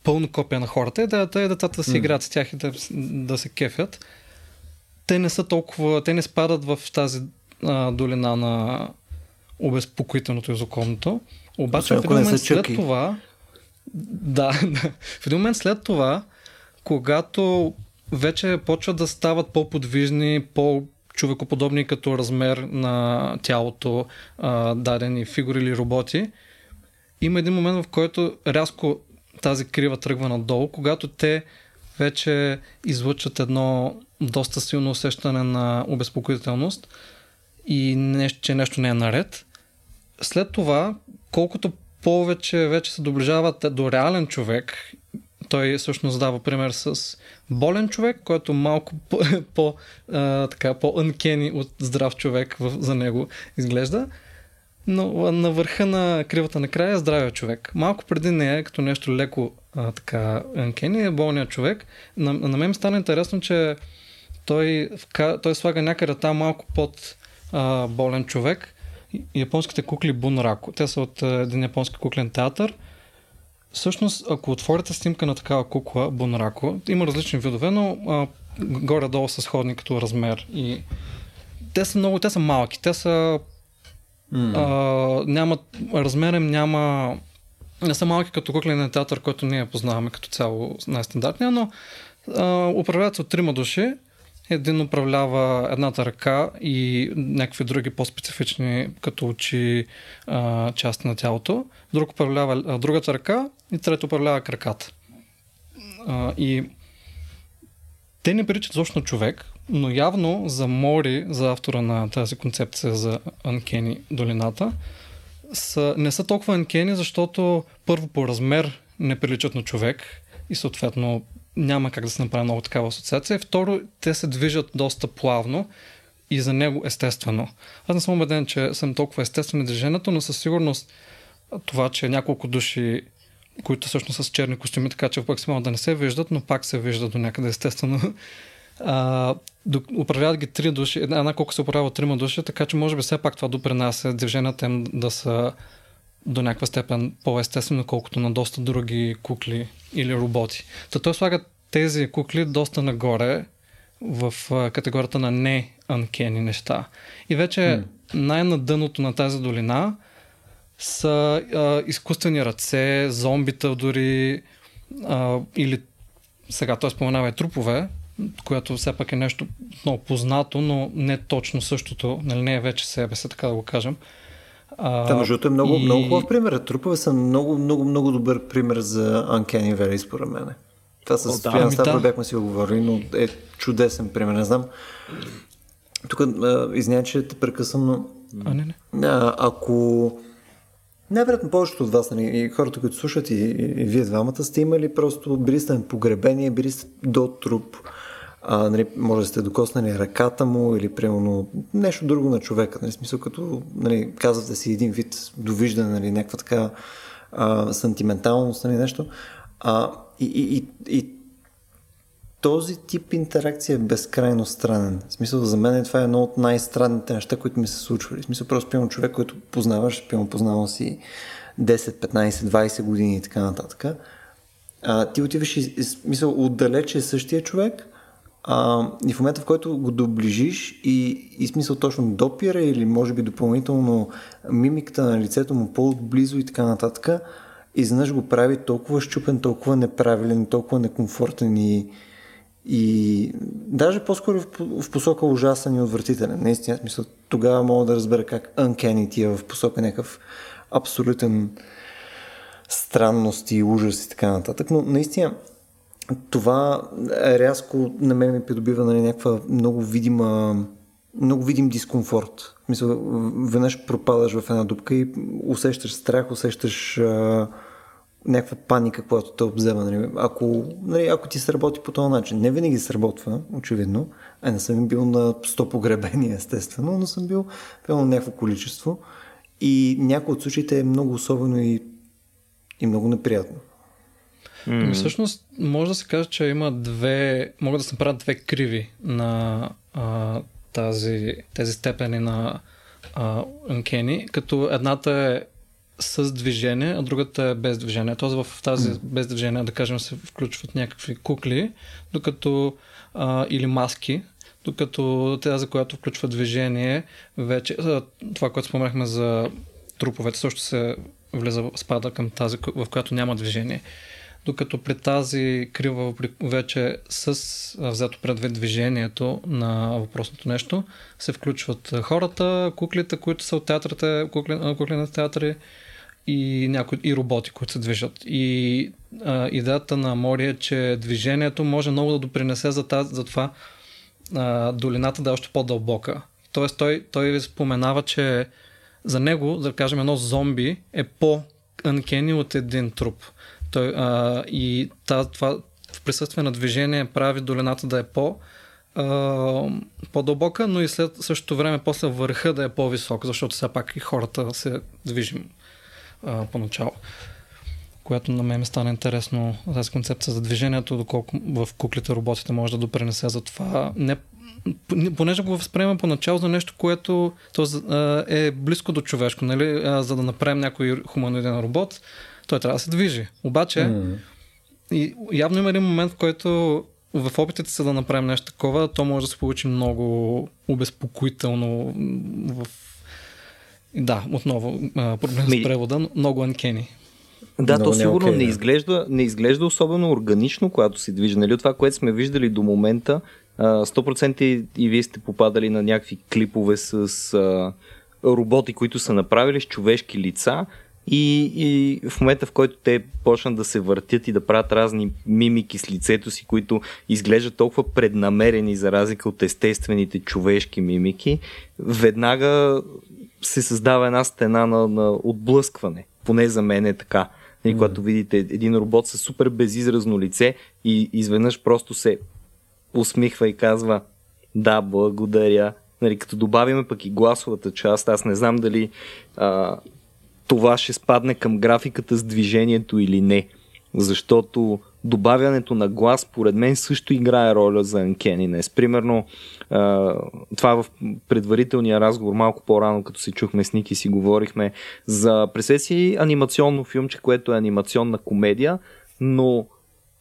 пълно копия на хората, идеята е децата да си играят с тях и да, да се кефят. Те не са толкова... Те не спадат в тази а, долина на обезпокоителното и законното. Обаче в един момент след това, да, да, в един момент след това, когато вече почват да стават по-подвижни, по човекоподобни като размер на тялото, а, дадени фигури или роботи, има един момент, в който рязко тази крива тръгва надолу, когато те вече излъчат едно доста силно усещане на обезпокоителност и нещо, че нещо не е наред след това, колкото повече вече се доближават до реален човек, той всъщност дава пример с болен човек, който малко по, по, а, така, по-uncanny от здрав човек в, за него изглежда. Но на върха на кривата на края е здравия човек. Малко преди нея, като нещо леко а, така uncanny, е болният човек. На, на мен стана интересно, че той, той слага някъде там малко под а, болен човек японските кукли Бунрако. Те са от един японски куклен театър. всъщност, ако отворите снимка на такава кукла, Бонрако, има различни видове, но а, горе-долу са сходни като размер. И те са много, те са малки, те са mm. а, нямат, размерем няма не са малки като куклен театър, който ние познаваме като цяло най-стандартния, но а, управляват се от трима души. Един управлява едната ръка и някакви други по-специфични, като очи, части на тялото. Друг управлява другата ръка и трето управлява краката. И те не приличат точно човек, но явно за Мори, за автора на тази концепция за Анкени долината, са, не са толкова анкени, защото първо по размер не приличат на човек и съответно няма как да се направи много такава асоциация. Второ, те се движат доста плавно и за него естествено. Аз не съм убеден, че съм толкова естествено движението, но със сигурност това, че няколко души, които всъщност са с черни костюми, така че максимално да не се виждат, но пак се виждат до някъде естествено. А, управляват ги три души, една колко се управлява трима души, така че може би все пак това допринася движенията им да са до някаква степен по-естествено, колкото на доста други кукли или роботи. Та той слага тези кукли доста нагоре в категорията на не анкени неща. И вече mm. най-надъното на тази долина са а, изкуствени ръце, зомбита дори, а, или сега той споменава и трупове, което все пак е нещо много познато, но не точно същото, нали не е вече себе си, така да го кажем. А, да, между е много, и... много хубав пример. Трупове са много, много, много добър пример за Uncanny Valley, според мен. Това с Стоян да, Ставро да. бяхме си го говорили, но е чудесен пример. Не знам. Тук, извиня, че те прекъсвам, но... А, не, не. А, ако... Най-вероятно повечето от вас, нали, и хората, които слушат, и, и, и вие двамата сте имали просто, били сте погребение, били сте до труп, а, нали, може да сте докоснали ръката му или примерно нещо друго на човека. Нали, смисъл като нали, казвате си един вид довиждане, нали, някаква така а, сантименталност, нали, нещо. А, и, и, и, и този тип интеракция е безкрайно странен. В смисъл, за мен това е едно от най-странните неща, които ми се случвали. В смисъл, просто пием човек, който познаваш, пием познавал си 10, 15, 20 години и така нататък. А, ти отиваш и, смисъл, отдалече е същия човек, а, и в момента, в който го доближиш и, и смисъл точно допира или може би допълнително мимиката на лицето му по-отблизо и така нататък, изведнъж го прави толкова щупен, толкова неправилен, толкова некомфортен и, и даже по-скоро в, в посока ужасен и отвратителен. Наистина, смисъл, тогава мога да разбера как Uncanny ти е в посока някакъв абсолютен странност и ужас и така нататък. Но наистина, това рязко на мен ми придобива нали, някаква много видима много видим дискомфорт. Мисля, веднъж пропадаш в една дупка и усещаш страх, усещаш а, някаква паника, която те обзема. Нали. Ако, нали, ако ти се работи по този начин, не винаги се работва, очевидно. А не съм бил на 100 погребения, естествено, но съм бил на някакво количество. И някои от случаите е много особено и, и много неприятно. Mm. Всъщност, може да се каже, че има две, могат да се направят две криви на а, тази, тези степени на а, Uncanny, като едната е с движение, а другата е без движение. Тоест в тази mm. без движение, да кажем, се включват някакви кукли, докато а, или маски, докато тази, която включва движение, вече това, което споменахме за труповете, също се влиза, спада към тази, в която няма движение докато при тази крива вече с взето предвид движението на въпросното нещо се включват хората, куклите, които са от театрите, кукли, на театри и, някои, и роботи, които се движат. И а, идеята на Мори е, че движението може много да допринесе за, тази, за това а, долината да е още по-дълбока. Тоест той, той споменава, че за него, да кажем, едно зомби е по-анкени от един труп. Той, а, и та, това в присъствие на движение прави долината да е по, а, по-дълбока, но и след същото време после върха да е по-висок, защото все пак и хората се движим а, поначало. Което на мен ми стана интересно тази концепция за движението, доколко в куклите роботите може да допринесе за това. Не, понеже го възприемам поначало за нещо, което то, е близко до човешко, нали? за да направим някой хуманоиден робот, той трябва да се движи. Обаче, mm. и явно има един момент, в който в опитите са да направим нещо такова, то може да се получи много обезпокоително в да, отново проблем Ми... с превода, много анкени. Да, Но то сигурно не, okay, не, изглежда, не изглежда особено органично, когато се движи. Нали? Това, което сме виждали до момента, 100% и, и вие сте попадали на някакви клипове с а, роботи, които са направили с човешки лица и, и в момента, в който те почнат да се въртят и да правят разни мимики с лицето си, които изглеждат толкова преднамерени за разлика от естествените човешки мимики, веднага се създава една стена на, на отблъскване. Поне за мен е така. И когато видите един робот с супер безизразно лице и изведнъж просто се усмихва и казва да, благодаря. Нали, като добавиме пък и гласовата част, аз не знам дали а, това ще спадне към графиката с движението или не. Защото добавянето на глас, поред мен, също играе роля за Uncanniness. Примерно, това в предварителния разговор, малко по-рано, като се чухме с Ники, си говорихме за, представете си, анимационно филмче, което е анимационна комедия, но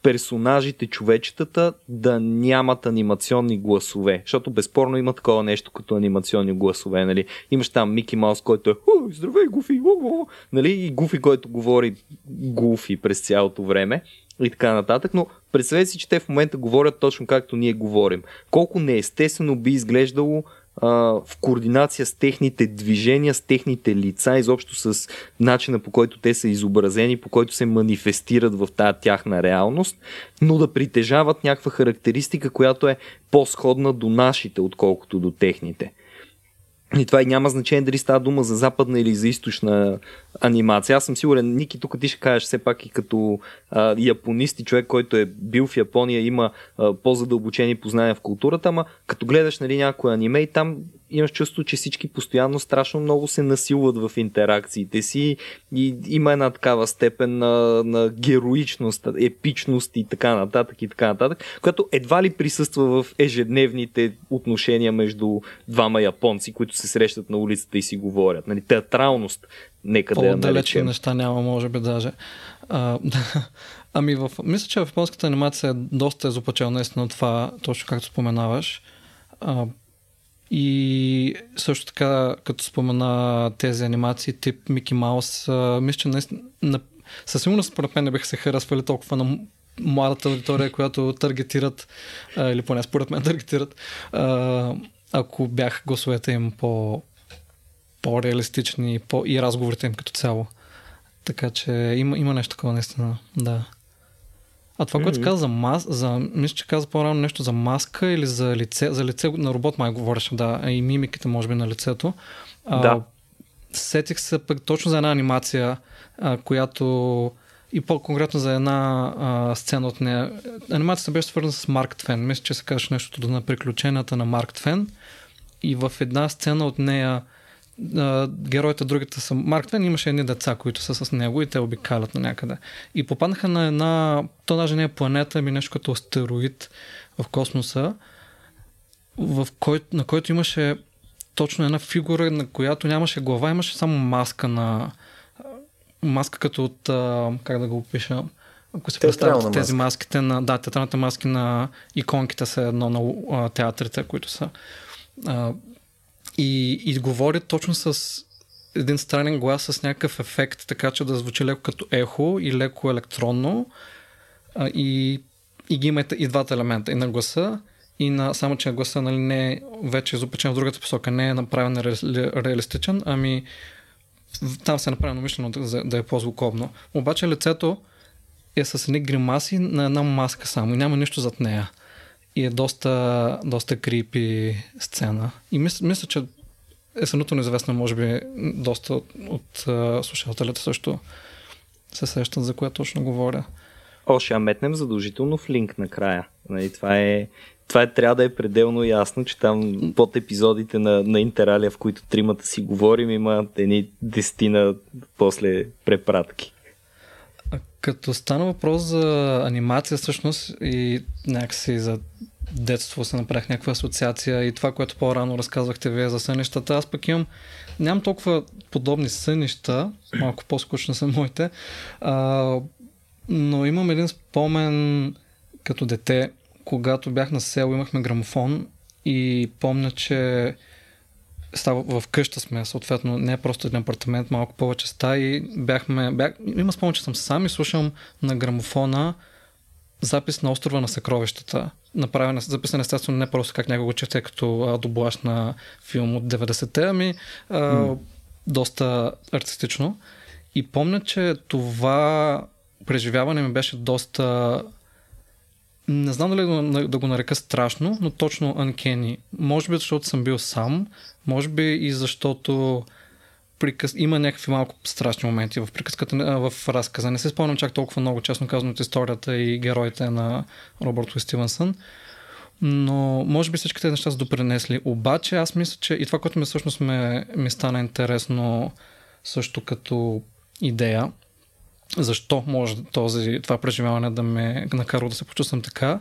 персонажите, човечетата да нямат анимационни гласове. Защото безспорно има такова нещо като анимационни гласове. Нали? Имаш там Мики Маус, който е здравей, Гуфи, нали? и Гуфи, който говори Гуфи през цялото време и така нататък, но представете си, че те в момента говорят точно както ние говорим. Колко неестествено би изглеждало в координация с техните движения, с техните лица, изобщо с начина по който те са изобразени, по който се манифестират в тази тяхна реалност, но да притежават някаква характеристика, която е по-сходна до нашите, отколкото до техните. И това и няма значение дали става дума за западна или за източна анимация. Аз съм сигурен, Ники, тук ти ще кажеш все пак и като а, японист и човек, който е бил в Япония, има а, по-задълбочени познания в културата, ама като гледаш нали, някой аниме и там имаш чувство, че всички постоянно страшно много се насилват в интеракциите си и има една такава степен на, на героичност, епичност и така нататък и така нататък, която едва ли присъства в ежедневните отношения между двама японци, които се срещат на улицата и си говорят. Нали, театралност, нека да я наречем. неща няма, може би даже. А, ами, в, мисля, че в японската анимация е доста изопачено наистина това, точно както споменаваш. А, и също така, като спомена тези анимации тип Мики Маус, мисля, че наистина, със сигурност според мен не биха се харесвали толкова на младата аудитория, която таргетират, или поне според мен таргетират, ако бяха гласовете им по, по-реалистични по- и разговорите им като цяло. Така че има, има нещо такова наистина, да. А това, което каза за мас, за, мисля, че каза по-рано нещо за маска или за лице, за лице на робот май говореше, да, и мимиките може би на лицето. А, да. Сетих се пък точно за една анимация, а, която и по-конкретно за една а, сцена от нея. Анимацията беше свързана с Марк Твен. Мисля, че се казваше нещо на приключенията на Марк Твен. И в една сцена от нея героите другите са Марк Твен имаше едни деца, които са с него и те обикалят на някъде. И попаднаха на една, то даже не е планета, ами нещо като астероид в космоса, в кой, на който имаше точно една фигура, на която нямаше глава, имаше само маска на маска като от, как да го опиша, ако се представят тези маските на, да, театралните маски на иконките са едно на театрите, които са и, и говорят точно с един странен глас с някакъв ефект, така че да звучи леко като ехо и леко електронно. А, и, и ги има и двата елемента. И на гласа, и на, само че гласа нали, не е вече изопечен в другата посока, не е направен ре, реалистичен, ами там се е направено мишлено да, да е по-звуковно. Обаче лицето е с едни гримаси на една маска само и няма нищо зад нея и е доста, доста крипи сцена. И мисля, мисля че е съмнително неизвестно, може би доста от, от слушателите също се сещат за коя точно говоря. О, ще я метнем задължително в линк накрая. Нали, това е това е, трябва да е пределно ясно, че там под епизодите на, на Интералия, в които тримата си говорим, има едни дестина после препратки. Като стана въпрос за анимация всъщност и някакси за детство се направих някаква асоциация и това, което по-рано разказвахте вие за сънищата, аз пък имам, нямам толкова подобни сънища, малко по-скучно са моите, а, но имам един спомен като дете, когато бях на село, имахме грамофон и помня, че става в къща сме, съответно не е просто един апартамент, малко повече стаи. Бяхме, бях, има спомен, че съм сам и слушам на грамофона запис на острова на съкровищата. Направен, записан естествено не просто как някой го чете като доблаш на филм от 90-те, ами а, mm. доста артистично. И помня, че това преживяване ми беше доста не знам дали да, да го нарека страшно, но точно uncanny. Може би защото съм бил сам, може би и защото приказ... има някакви малко страшни моменти в приказката, в разказа. Не се спомням чак толкова много, честно казано, от историята и героите на Робърт Стивенсън. Но може би всичките неща са допринесли. Обаче аз мисля, че и това, което ми всъщност ми стана интересно също като идея, защо може този, това преживяване да ме накара да се почувствам така,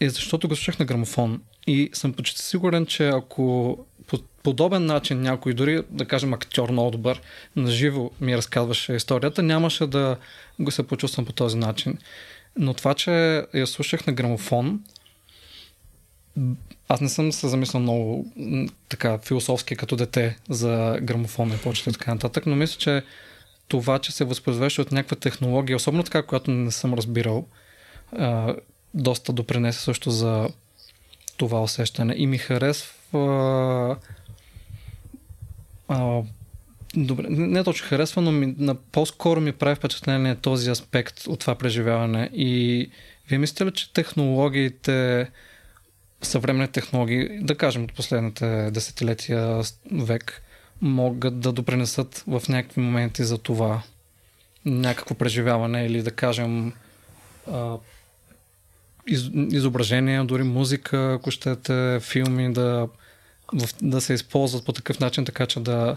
е защото го слушах на грамофон. И съм почти сигурен, че ако по подобен начин някой, дори да кажем актьор много добър, наживо ми разказваше историята, нямаше да го се почувствам по този начин. Но това, че я слушах на грамофон, аз не съм се замислял много така философски като дете за грамофон и почта и така нататък, но мисля, че това, че се възпроизвежда от някаква технология, особено така, която не съм разбирал, а, доста допринесе също за това усещане. И ми харесва а, добре, не точно харесва, но ми, на, по-скоро ми прави впечатление този аспект от това преживяване. И вие мислите ли, че технологиите, съвременни технологии, да кажем от последните десетилетия век, могат да допринесат в някакви моменти за това някакво преживяване или да кажем а, из, изображение, дори музика, ако щете, филми, да, в, да се използват по такъв начин, така че да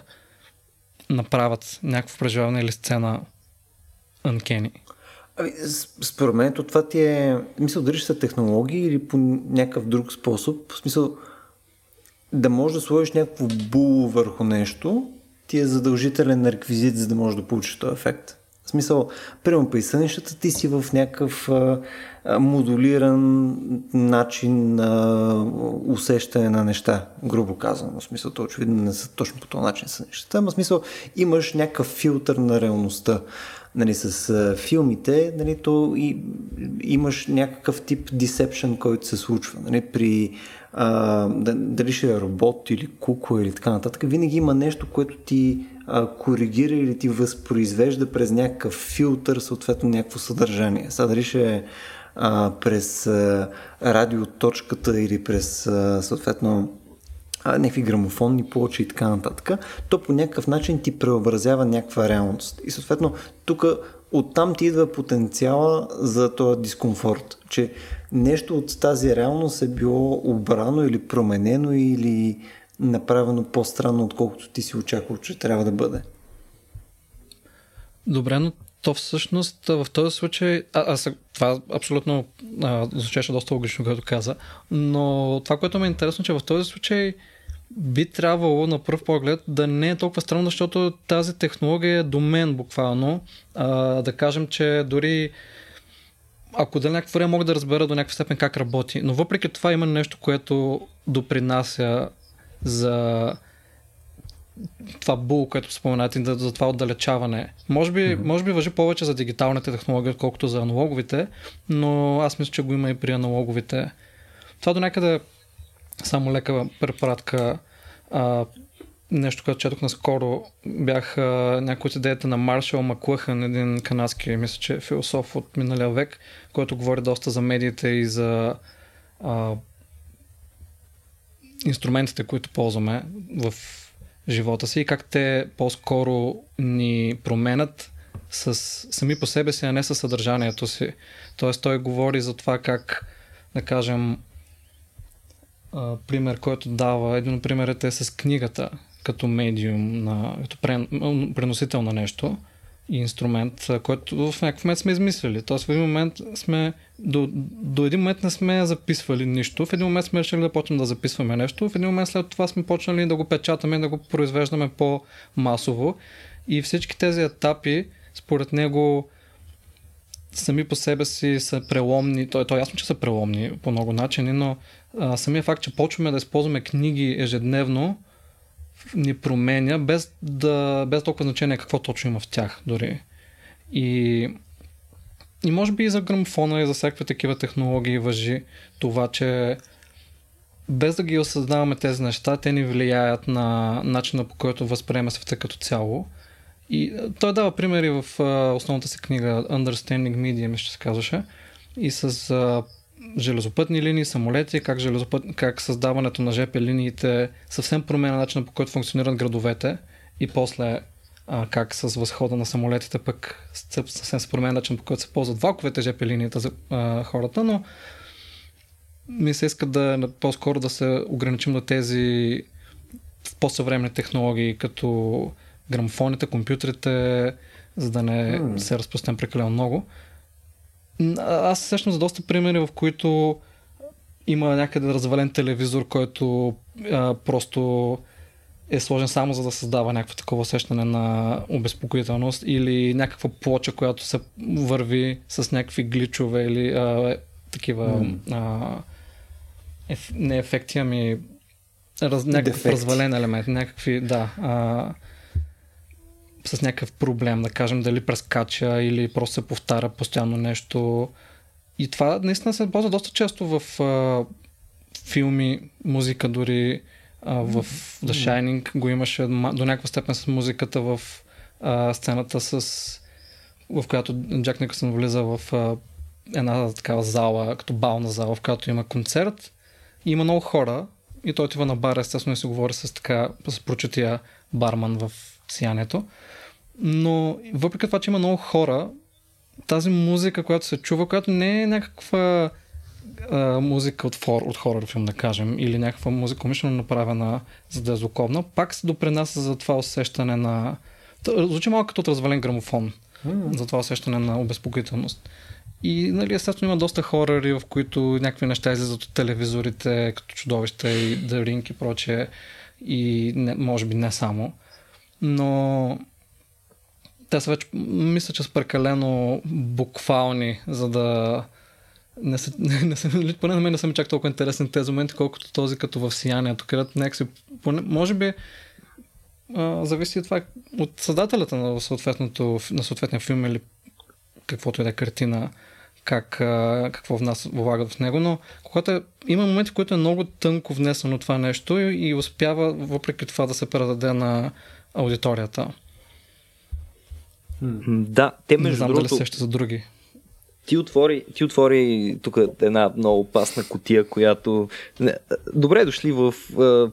направят някакво преживяване или сцена uncanny. Ами, според мен това ти е, мисъл, дали ще са технологии или по някакъв друг способ. В смисъл, да можеш да сложиш някакво було върху нещо, ти е задължителен реквизит, за да можеш да получиш този ефект. В смисъл, примерно при сънищата ти си в някакъв а, модулиран начин на усещане на неща, грубо казано. В смисъл, то очевидно не са точно по този начин сънищата, но в смисъл имаш някакъв филтър на реалността. Нали, с а, филмите, нали, то и, имаш някакъв тип десепшн, който се случва. Нали, при а, дали ще е робот или кукла или така нататък, винаги има нещо, което ти а, коригира или ти възпроизвежда през някакъв филтър, съответно някакво съдържание. Сега дали ще е а, през а, радиоточката или през а, съответно а, някакви грамофонни плочи и така нататък, то по някакъв начин ти преобразява някаква реалност. И съответно тук оттам ти идва потенциала за този дискомфорт, че нещо от тази реалност е било обрано или променено или направено по-странно, отколкото ти си очаквал, че трябва да бъде. Добре, но то всъщност в този случай, а, аз, това абсолютно а, звучеше доста логично, като каза, но това, което ми е интересно, че в този случай би трябвало на пръв поглед да не е толкова странно, защото тази технология е до мен буквално. А, да кажем, че дори ако да някакво време мога да разбера до някаква степен как работи, но въпреки това има нещо, което допринася за това бул, което споменате, за това отдалечаване. Може би, mm-hmm. може би въжи повече за дигиталните технологии, отколкото за аналоговите, но аз мисля, че го има и при аналоговите. Това до някъде само лека препаратка. А, нещо, което четох наскоро, бях някои от идеята на Маршал Маклъхън, един канадски, мисля, че е философ от миналия век, който говори доста за медиите и за а, инструментите, които ползваме в живота си и как те по-скоро ни променят с, сами по себе си, а не със съдържанието си. Тоест той говори за това как, да кажем, пример, който дава, един от примерите е с книгата като медиум, на, като прен, преносител на нещо. инструмент, който в някакъв момент сме измислили. Тоест в един момент сме, до, до един момент не сме записвали нищо, в един момент сме решили да почнем да записваме нещо, в един момент след това сме почнали да го печатаме и да го произвеждаме по-масово. И всички тези етапи, според него, сами по себе си са преломни. То, то е ясно, че са преломни по много начини, но а, самия факт, че почваме да използваме книги ежедневно, ни променя, без, да, без толкова значение какво точно има в тях дори. И, и може би и за грамфона и за всякакви такива технологии въжи това, че без да ги осъзнаваме тези неща, те ни влияят на начина по който възприема света като цяло. И той дава примери в основната си книга Understanding мисля, че се казваше. И с железопътни линии, самолети, как, железопът... как създаването на ЖП линиите съвсем променя начина по който функционират градовете и после а, как с възхода на самолетите пък съвсем се променя начин по който се ползват влаковете ЖП линията за а, хората, но ми се иска да по-скоро да се ограничим до тези по-съвременни технологии, като грамофоните, компютрите, за да не mm. се разпростем прекалено много. Аз за доста примери, в които има някъде развален телевизор, който а, просто е сложен само за да създава някакво такова усещане на обезпокоителност или някаква плоча, която се върви с някакви гличове или а, такива mm. а, еф, не ефекти, ами раз, някакъв развален елемент, някакви, да, а, с някакъв проблем, да кажем дали прескача или просто се повтаря постоянно нещо. И това наистина се ползва доста често в а, филми, музика дори а, в The Shining го имаше до някаква степен с музиката в а, сцената с в която Джак Никълсън влиза в а, една такава зала, като бална зала, в която има концерт и има много хора и той отива на бар, естествено и се говори с така, с прочутия барман в сиянието. Но въпреки това, че има много хора, тази музика, която се чува, която не е някаква а, музика от, фор, от хорър филм, да кажем, или някаква музика умишлено направена за да е звуковна, пак се допринася за това усещане на... Звучи малко като от развален грамофон. Mm. За това усещане на обезпокоителност. И нали, естествено има доста хорари, в които някакви неща излизат от телевизорите, като чудовища и дъринки и прочее. И не, може би не само. Но те са вече, мисля, че са прекалено буквални, за да не са, не са, поне на мен не са ми чак толкова интересни тези моменти, колкото този като в сиянието, където някакси, поне, може би а, зависи от това, от създателята на, съответното, на съответния филм или каквото и да е картина, как, а, какво в нас влагат в него, но когато е, има моменти, в които е много тънко внесено това нещо и, и успява въпреки това да се предаде на аудиторията. Да, те между не знам другото... дали за други. Ти отвори, ти отвори тук една много опасна котия, която... Добре дошли в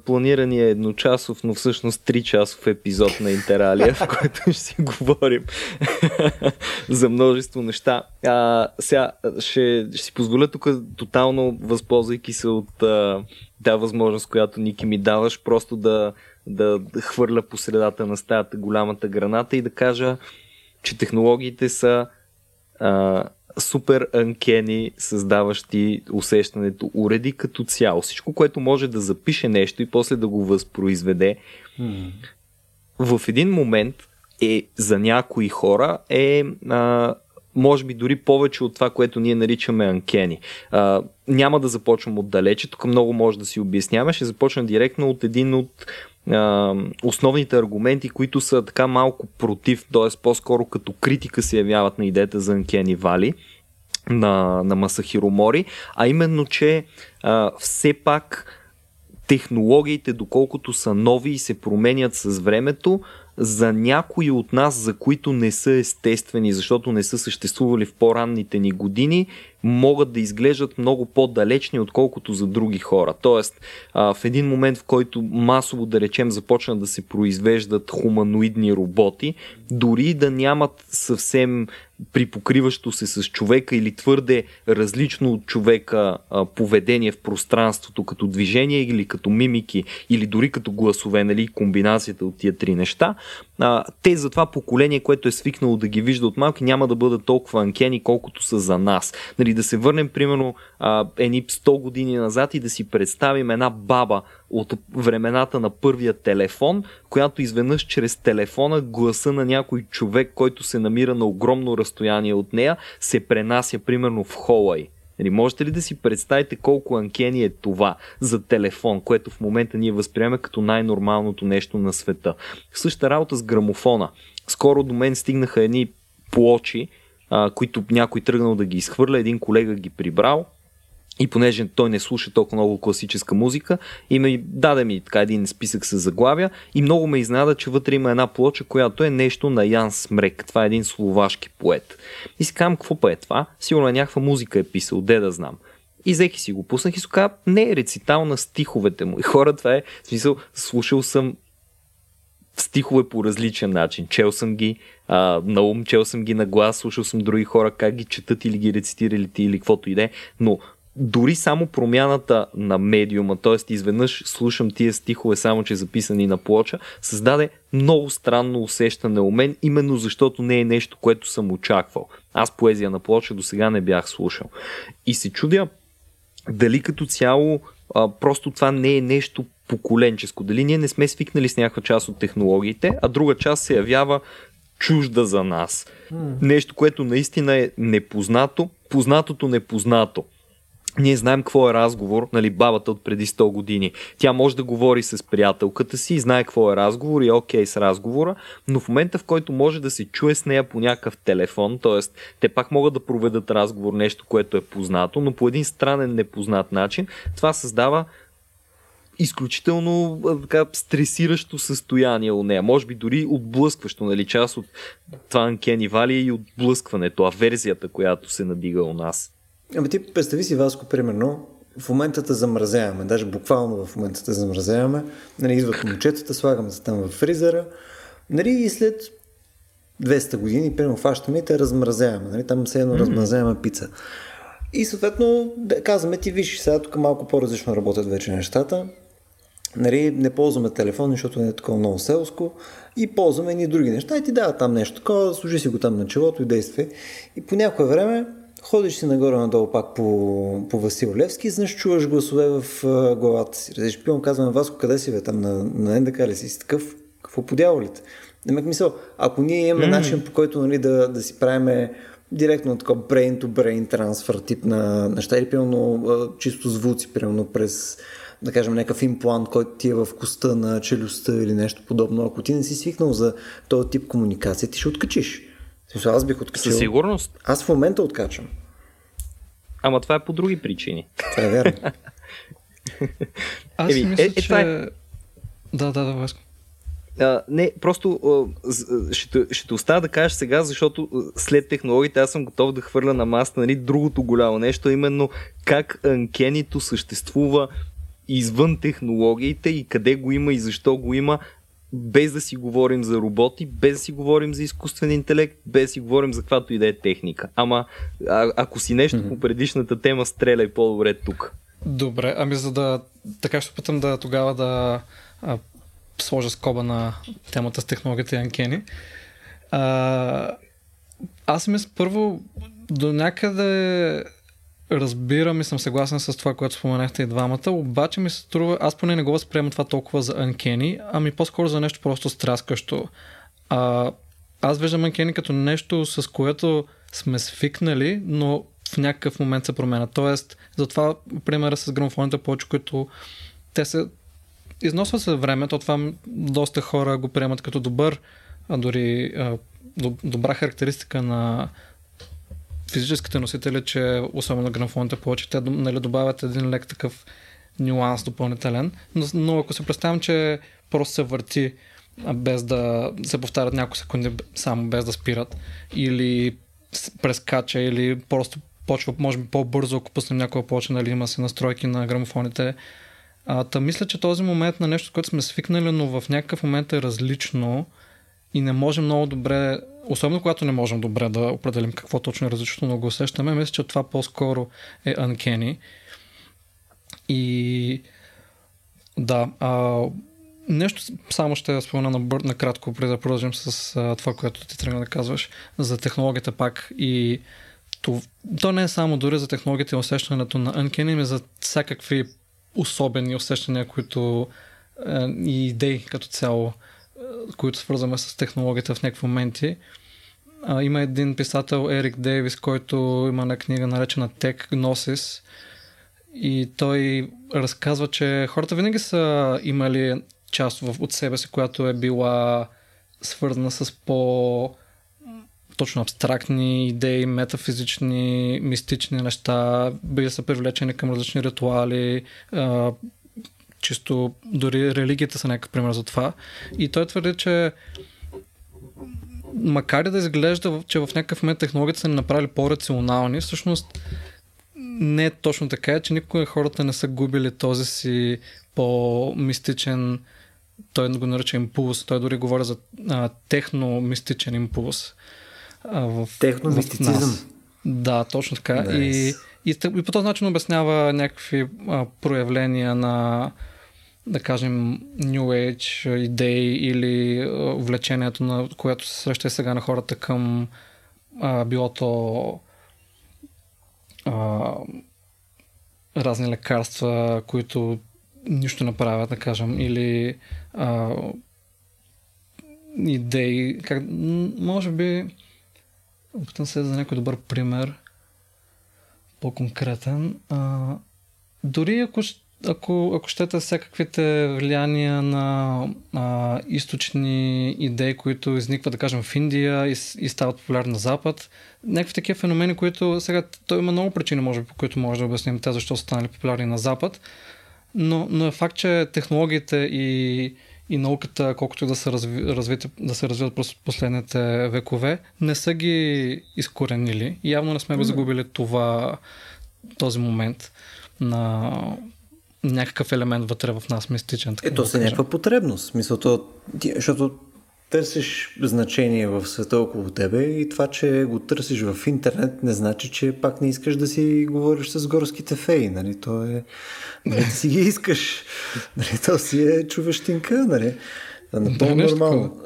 планирания едночасов, но всъщност 3 часов епизод на Интералия, в който ще си говорим за множество неща. А, сега ще, ще си позволя тук тотално, възползвайки се от uh, тази възможност, която Ники ми даваш, просто да, да, хвърля по средата на стаята голямата граната и да кажа че технологиите са а, супер анкени, създаващи усещането уреди като цяло. Всичко, което може да запише нещо и после да го възпроизведе, hmm. в един момент е за някои хора е а, може би дори повече от това, което ние наричаме анкени. А, няма да започвам отдалече, тук много може да си обясняваме, ще започна директно от един от основните аргументи, които са така малко против, т.е. по-скоро като критика се явяват на идеята за Анкени Вали на, на Масахиро Мори, а именно, че а, все пак технологиите, доколкото са нови и се променят с времето, за някои от нас, за които не са естествени, защото не са съществували в по-ранните ни години, могат да изглеждат много по-далечни, отколкото за други хора. Тоест, в един момент, в който масово, да речем, започнат да се произвеждат хуманоидни роботи, дори да нямат съвсем припокриващо се с човека или твърде различно от човека а, поведение в пространството, като движение или като мимики, или дори като гласове, нали, комбинацията от тия три неща, а, те за това поколение, което е свикнало да ги вижда от малки, няма да бъдат толкова анкени, колкото са за нас. Нали, да се върнем, примерно, а, едни 100 години назад и да си представим една баба от времената на първия телефон, която изведнъж чрез телефона гласа на някой човек, който се намира на огромно разстояние от нея, се пренася примерно в Холай. Нали, можете ли да си представите колко анкени е това за телефон, което в момента ние възприемаме като най-нормалното нещо на света? Същата работа с грамофона. Скоро до мен стигнаха едни плочи, а, които някой тръгнал да ги изхвърля, един колега ги прибрал, и понеже той не слуша толкова много класическа музика, и ми даде ми така един списък с заглавия и много ме изнада, че вътре има една плоча, която е нещо на Ян Смрек. Това е един словашки поет. И си казвам, какво па е това? Сигурно е някаква музика е писал, де да знам. И взех си го пуснах и си каза, не е рецитал на стиховете му. И хора, това е, в смисъл, слушал съм стихове по различен начин. Чел съм ги а, на ум, чел съм ги на глас, слушал съм други хора как ги четат или ги рецитирали ти или каквото и да е, но дори само промяната на медиума, т.е. изведнъж слушам тия стихове само, че записани на плоча, създаде много странно усещане у мен, именно защото не е нещо, което съм очаквал. Аз поезия на плоча до сега не бях слушал. И се чудя дали като цяло а, просто това не е нещо поколенческо. Дали ние не сме свикнали с някаква част от технологиите, а друга част се явява чужда за нас. Нещо, което наистина е непознато, познатото непознато ние знаем какво е разговор, нали, бабата от преди 100 години. Тя може да говори с приятелката си, знае какво е разговор и е окей с разговора, но в момента в който може да се чуе с нея по някакъв телефон, т.е. те пак могат да проведат разговор, нещо, което е познато, но по един странен непознат начин, това създава изключително така, стресиращо състояние у нея. Може би дори отблъскващо, нали, част от това Анкени Вали и отблъскването, аверзията, която се надига у нас. Ами ти представи си, Васко, примерно, в момента те замразяваме, даже буквално в момента те замразяваме, нали, идват момчетата, слагаме се там в фризера, нали, и след 200 години, примерно, фащаме и те размразяваме, нали, там се едно mm-hmm. размразяваме пица. И съответно, казваме ти, виж, сега тук малко по-различно работят вече нещата, нали, не ползваме телефон, защото не е такова много селско. И ползваме и други неща. И ти дава там нещо такова, служи си го там на челото и действай. И по някое време ходиш си нагоре-надолу пак по, по Васил Левски, знаеш, чуваш гласове в uh, главата си. Разиш, пивам, казвам, Васко, къде си бе? Там на, на НДК ли си? Такъв? Какво по дяволите? Немек мисъл, ако ние имаме mm. начин по който нали, да, да си правиме директно такова brain to brain трансфер тип на неща или примерно чисто звуци, примерно през да кажем някакъв имплант, който ти е в коста на челюстта или нещо подобно. Ако ти не си свикнал за този тип комуникация, ти ще откачиш. Смисъл, аз бих откачил. Със сигурност. Аз в момента откачам. Ама това е по други причини. Това е верно. аз Еми, мисля, е, е, че... е... Да, да, да, Васко. А, не, просто а, ще, ще оставя да кажеш сега, защото след технологиите аз съм готов да хвърля на маста нали, другото голямо нещо, именно как анкенито съществува извън технологиите и къде го има и защо го има, без да си говорим за роботи, без да си говорим за изкуствен интелект, без да си говорим за каквато и да е техника. Ама а, ако си нещо mm-hmm. по предишната тема, стреляй по-добре тук. Добре, ами за да така ще опитам да тогава да а, сложа скоба на темата с технологията и анкени. А, аз мисля първо до някъде разбирам и съм съгласен с това, което споменахте и двамата, обаче ми се струва, аз поне не го възприемам това толкова за анкени, ами по-скоро за нещо просто стряскащо. А, аз виждам анкени като нещо, с което сме свикнали, но в някакъв момент се променя. Тоест, затова примера с грамофоните повече, които те се износват се времето, това доста хора го приемат като добър, а дори а, добра характеристика на физическите носители, че особено грамофоните повече, те нали, добавят един лек такъв нюанс допълнителен. Но, но ако се представям, че просто се върти без да се повтарят няколко секунди само без да спират или прескача или просто почва може би по-бързо, ако пуснем някоя повече, нали има се настройки на грамофоните. А, та мисля, че този момент на нещо, което сме свикнали, но в някакъв момент е различно и не можем много добре, особено когато не можем добре да определим какво точно е различното, но го усещаме, мисля, че това по-скоро е uncanny. И да, а, нещо само ще спомена на накратко, преди да продължим с а, това, което ти тръгна да казваш за технологията пак и то, то не е само дори за технологията и усещането на Uncanny, ами за всякакви особени усещания, които е, и идеи като цяло, които свързваме с технологията в някакви моменти. А, има един писател, Ерик Дейвис, който има на книга наречена Tech Gnosis и той разказва, че хората винаги са имали част от себе си, която е била свързана с по точно абстрактни идеи, метафизични, мистични неща, били са привлечени към различни ритуали, чисто дори религията са някакъв пример за това. И той твърди, че макар и да изглежда, че в някакъв момент технологията са ни направили по-рационални, всъщност не е точно така, че никога хората не са губили този си по-мистичен, той го нарича импулс, той дори говори за а, техно-мистичен импулс. А, в, Техно-мистицизъм. Да, точно така. Nice. И, и, и по този начин обяснява някакви а, проявления на да кажем, New Age идеи или влечението, на което се среща и сега на хората към а, било то а, разни лекарства, които нищо не правят, да кажем, или а, идеи. Как, може би, опитам се за някой добър пример, по-конкретен. А, дори ако, ако, ако щете всякаквите влияния на а, източни идеи, които изникват, да кажем, в Индия и, и стават популярни на Запад, някакви такива феномени, които сега, той има много причини, може би, по които може да обясним те, защо са станали популярни на Запад, но, но е факт, че технологиите и, и науката, колкото и да се, разви, развити, да се развиват през последните векове, не са ги изкоренили. Явно не сме го загубили това, този момент на някакъв елемент вътре в нас мистичен. Ето се някаква потребност. Мисълто, защото търсиш значение в света около тебе и това, че го търсиш в интернет, не значи, че пак не искаш да си говориш с горските феи. Нали? То е... Нали, си ги искаш. Нали? То си е човещинка. Нали? Напълно да, нормално.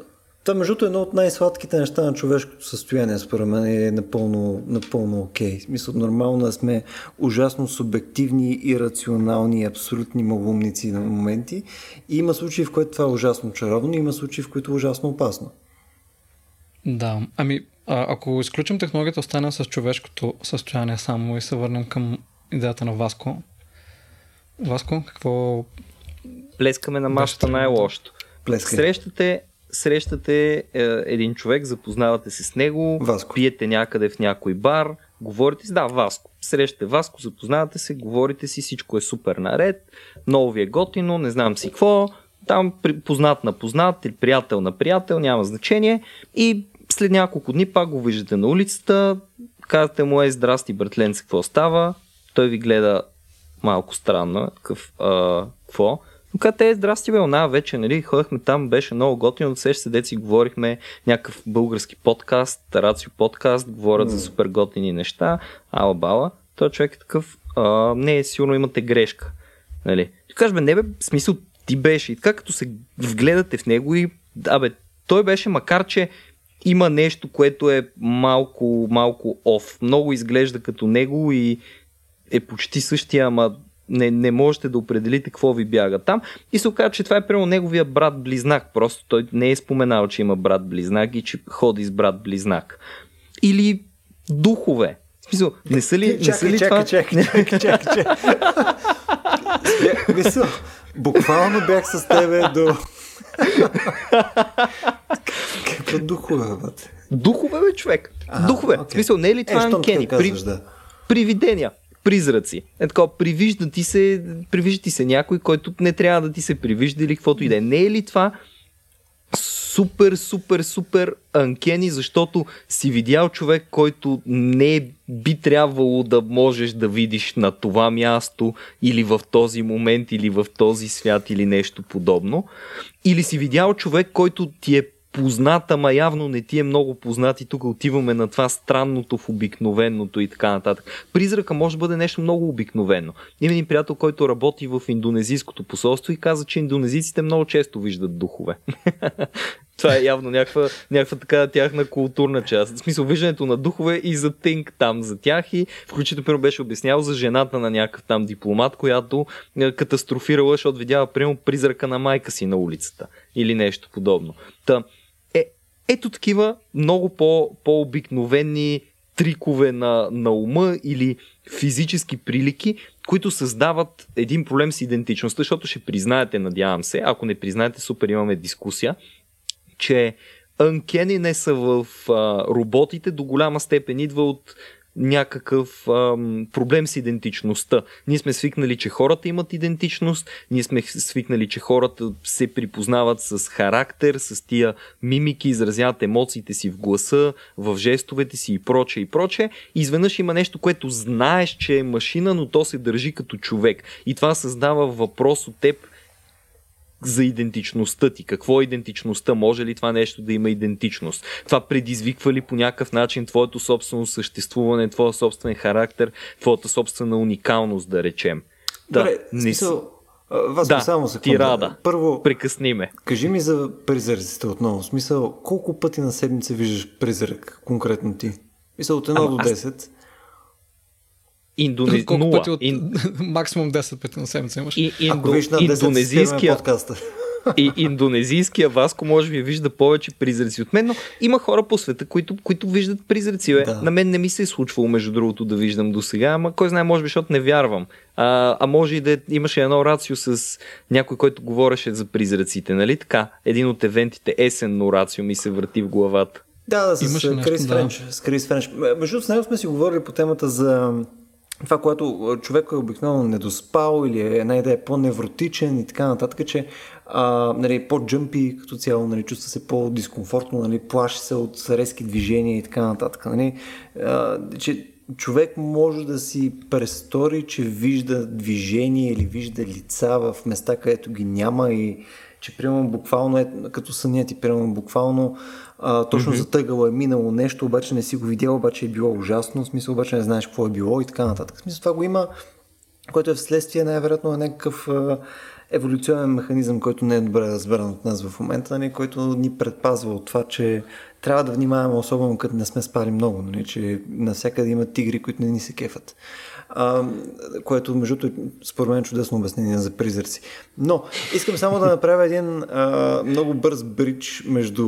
Та, между другото, едно от най-сладките неща на човешкото състояние, според мен, е напълно, напълно окей. Okay. Смисъл, нормално да сме ужасно субективни, ирационални, абсолютни малумници на моменти. И има случаи, в които това е ужасно чаровно, и има случаи, в които е ужасно опасно. Да, ами а, ако изключим технологията, останем с човешкото състояние само и се върнем към идеята на Васко. Васко, какво... Плескаме на масата най-лошото. Срещате срещате е, един човек, запознавате се с него, Васко. пиете някъде в някой бар, говорите си, да, Васко. Срещате Васко, запознавате се, говорите си, всичко е супер наред, много ви е готино, не знам си какво, там познат на познат или приятел на приятел, няма значение. И след няколко дни пак го виждате на улицата, казвате му е здрасти братленце, какво става? Той ви гледа малко странно, какъв, а, какво? Каза, те, здрасти бе, она вече, нали, ходихме там, беше много готино, да се деци, говорихме някакъв български подкаст, Рацио подкаст, говорят mm. за супер готини неща, ала бала. Той човек е такъв, а, не, сигурно имате грешка. Нали. Ти кажеш, бе, не бе, смисъл, ти беше. И така като се вгледате в него и, абе, той беше, макар че има нещо, което е малко, малко оф. Много изглежда като него и е почти същия, ама не, не можете да определите какво ви бяга там. И се оказа, че това е прямо неговия брат-близнак. Просто той не е споменал, че има брат-близнак и че ходи с брат-близнак. Или духове. В смисъл, не са ли, чакай, не са ли чакай, това... Чакай, чакай, чакай, чакай. Мисъл, буквално бях с тебе до... Какво духове, бе? Духове, бе, човек. А, Духове. Okay. В смисъл, не е ли това е, анкени? При... Да. Привидения призраци. Е така, привижда ти се, привижда ти се някой, който не трябва да ти се привижда или каквото и да е. Не е ли това супер, супер, супер анкени, защото си видял човек, който не би трябвало да можеш да видиш на това място или в този момент или в този свят или нещо подобно. Или си видял човек, който ти е познат, ама явно не ти е много познат и тук отиваме на това странното в обикновеното и така нататък. Призрака може да бъде нещо много обикновено. Има един приятел, който работи в индонезийското посолство и каза, че индонезийците много често виждат духове. Това е явно някаква, някаква така тяхна културна част. В смисъл, виждането на духове и за тинг там за тях и включително беше обяснял за жената на някакъв там дипломат, която е, катастрофирала, защото видява прямо призрака на майка си на улицата или нещо подобно. Та, ето такива много по, по-обикновени трикове на, на ума или физически прилики, които създават един проблем с идентичността, защото ще признаете, надявам се, ако не признаете, супер, имаме дискусия, че анкени не са в а, роботите до голяма степен идва от някакъв ам, проблем с идентичността. Ние сме свикнали, че хората имат идентичност, ние сме свикнали, че хората се припознават с характер, с тия мимики, изразяват емоциите си в гласа, в жестовете си и проче и проче. Изведнъж има нещо, което знаеш, че е машина, но то се държи като човек. И това създава въпрос от теб за идентичността ти. Какво е идентичността? Може ли това нещо да има идентичност? Това предизвиква ли по някакъв начин твоето собствено съществуване, твоя собствен характер, твоята собствена уникалност, да речем? Добре, да, смисъл, вас да, само секунда. ти рада. Първо, прекъсни ме. Кажи ми за призраците отново. Смисъл, колко пъти на седмица виждаш призрак, конкретно ти? Мисъл от 1 до 10. Аз... Индонез... Колко пъти от... Ин... максимум 10 пъти на седмица имаш. И, инду... Ако виж на 10 индонезийския... и индонезийския Васко може би вижда повече призраци от мен, но има хора по света, които, които виждат призраци. Да. На мен не ми се е случвало, между другото, да виждам до сега, ама кой знае, може би, защото не вярвам. А, а може и да имаше едно рацио с някой, който говореше за призраците, нали така? Един от евентите, есенно рацио ми се върти в главата. Да, да, с Крис Френч. С Крис Френч. Между с него сме си говорили по темата за това, което човек е обикновено недоспал или е една идея по-невротичен и така нататък, че а, нали, по-джъмпи като цяло, нали, чувства се по-дискомфортно, нали, плаши се от резки движения и така нататък. Нали, а, че човек може да си престори, че вижда движение или вижда лица в места, където ги няма и че примерно буквално е като съня ти, примерно буквално а, точно mm-hmm. затъгало е минало нещо, обаче не си го видял, обаче е било ужасно, в смисъл обаче не знаеш какво е било и така нататък. В смисъл това го има, което е вследствие най-вероятно на някакъв а, еволюционен механизъм, който не е добре разбран от нас в момента, нали, който ни предпазва от това, че трябва да внимаваме, особено като не сме спали много, нали, че навсякъде има тигри, които не ни се кефат а, което между другото според мен е чудесно обяснение за призраци. Но искам само да направя един а, много бърз брич между,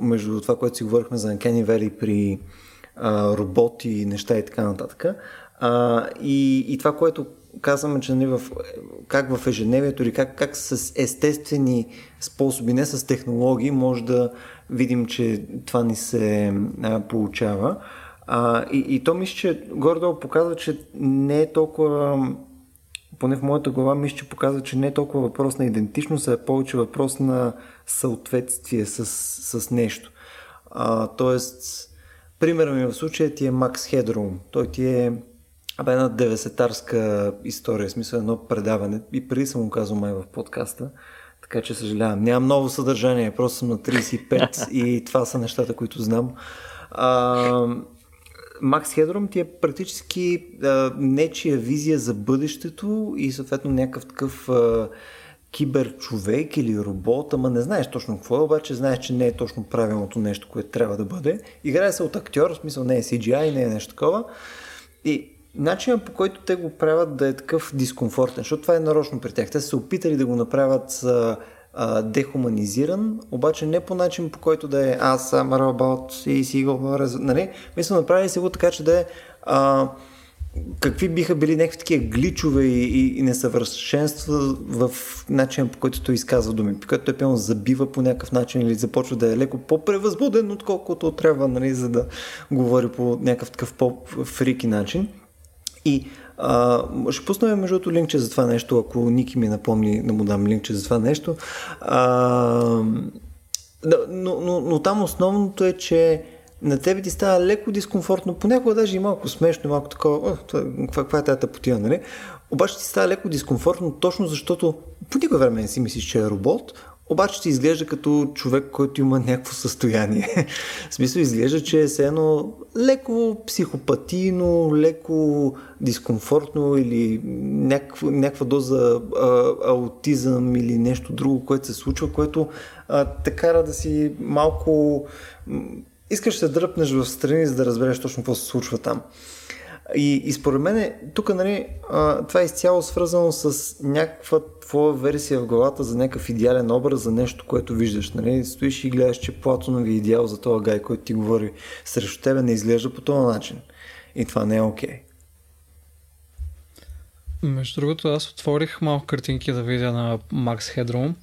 между това, което си говорихме за Uncanny Valley при а, роботи неща и така нататък. А, и, и това, което казваме, че нали, в, как в ежедневието или как, как с естествени способи, не с технологии, може да видим, че това ни се а, получава. А, и, и то мисля, че гордо показва, че не е толкова, поне в моята глава мисля, че показва, че не е толкова въпрос на идентичност, а е повече въпрос на съответствие с, с нещо. А, тоест, примерът ми в случая ти е Макс Хедрум. Той ти е Абе, една 90-тарска история, смисъл едно предаване. И преди съм го казал май в подкаста, така че съжалявам. Нямам ново съдържание, просто съм на 35 и това са нещата, които знам. А, Макс Хедром ти е практически а, нечия визия за бъдещето и съответно някакъв такъв а, киберчовек или робот, ама не знаеш точно какво е, обаче знаеш, че не е точно правилното нещо, което трябва да бъде. Играе се от актьор, в смисъл не е CGI, не е нещо такова. И начинът по който те го правят да е такъв дискомфортен, защото това е нарочно при тях. Те са се опитали да го направят а, а, дехуманизиран, обаче не по начин по който да е аз съм робот и си говоря, нали? Мисля, направили се го така, че да е а, какви биха били някакви такива гличове и, и, и несъвършенства в начин по който той изказва думи, по който той пълно забива по някакъв начин или започва да е леко по-превъзбуден, отколкото трябва, нали, за да говори по някакъв такъв по-фрики начин. И а, ще пусна между другото линкче за това нещо, ако Ники ми напомни да му дам линкче за това нещо. А, но, но, но там основното е, че на тебе ти става леко дискомфортно, понякога даже и малко смешно, малко такова, каква, е тази тъпотия, нали? Обаче ти става леко дискомфортно, точно защото по никое време не си мислиш, че е робот, обаче ти изглежда като човек, който има някакво състояние. в смисъл изглежда, че е все едно леко психопатийно, леко дискомфортно или някаква, някаква доза а, аутизъм или нещо друго, което се случва, което а, те кара да си малко... Искаш да дръпнеш в страни, за да разбереш точно какво се случва там. И, и според мен, тук нали, това е изцяло свързано с някаква твоя версия в главата за някакъв идеален образ, за нещо, което виждаш. Нали? Стоиш и гледаш, че Платонови идеал за този гай, който ти говори срещу тебе, не изглежда по този начин. И това не е окей. Okay. Между другото, аз отворих малко картинки да видя на Max Headroom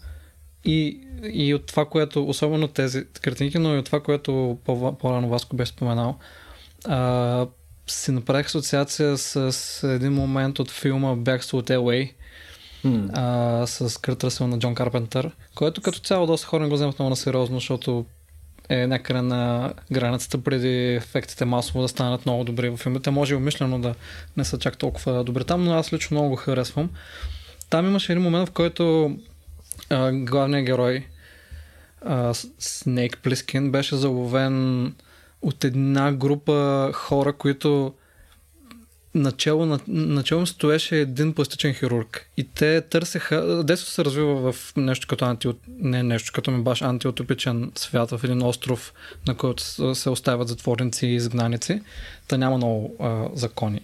и, и от това, което, особено тези картинки, но и от това, което по- по-рано Васко бе споменал, а, си направих асоциация с, един момент от филма Бягство от LA mm. а, с Кърт Ръсел на Джон Карпентър, който като цяло доста хора не го вземат много на сериозно, защото е някъде на границата преди ефектите масово да станат много добри в филмите. Може и умишлено да не са чак толкова добри там, но аз лично много го харесвам. Там имаше един момент, в който а, главният герой а, Снейк Плискин беше заловен от една група хора, които начало, на, начало стоеше един пластичен хирург. И те търсеха, детството се развива в нещо като анти, не нещо като ми баш антиутопичен свят в един остров, на който се оставят затворници и изгнаници. Та няма много а, закони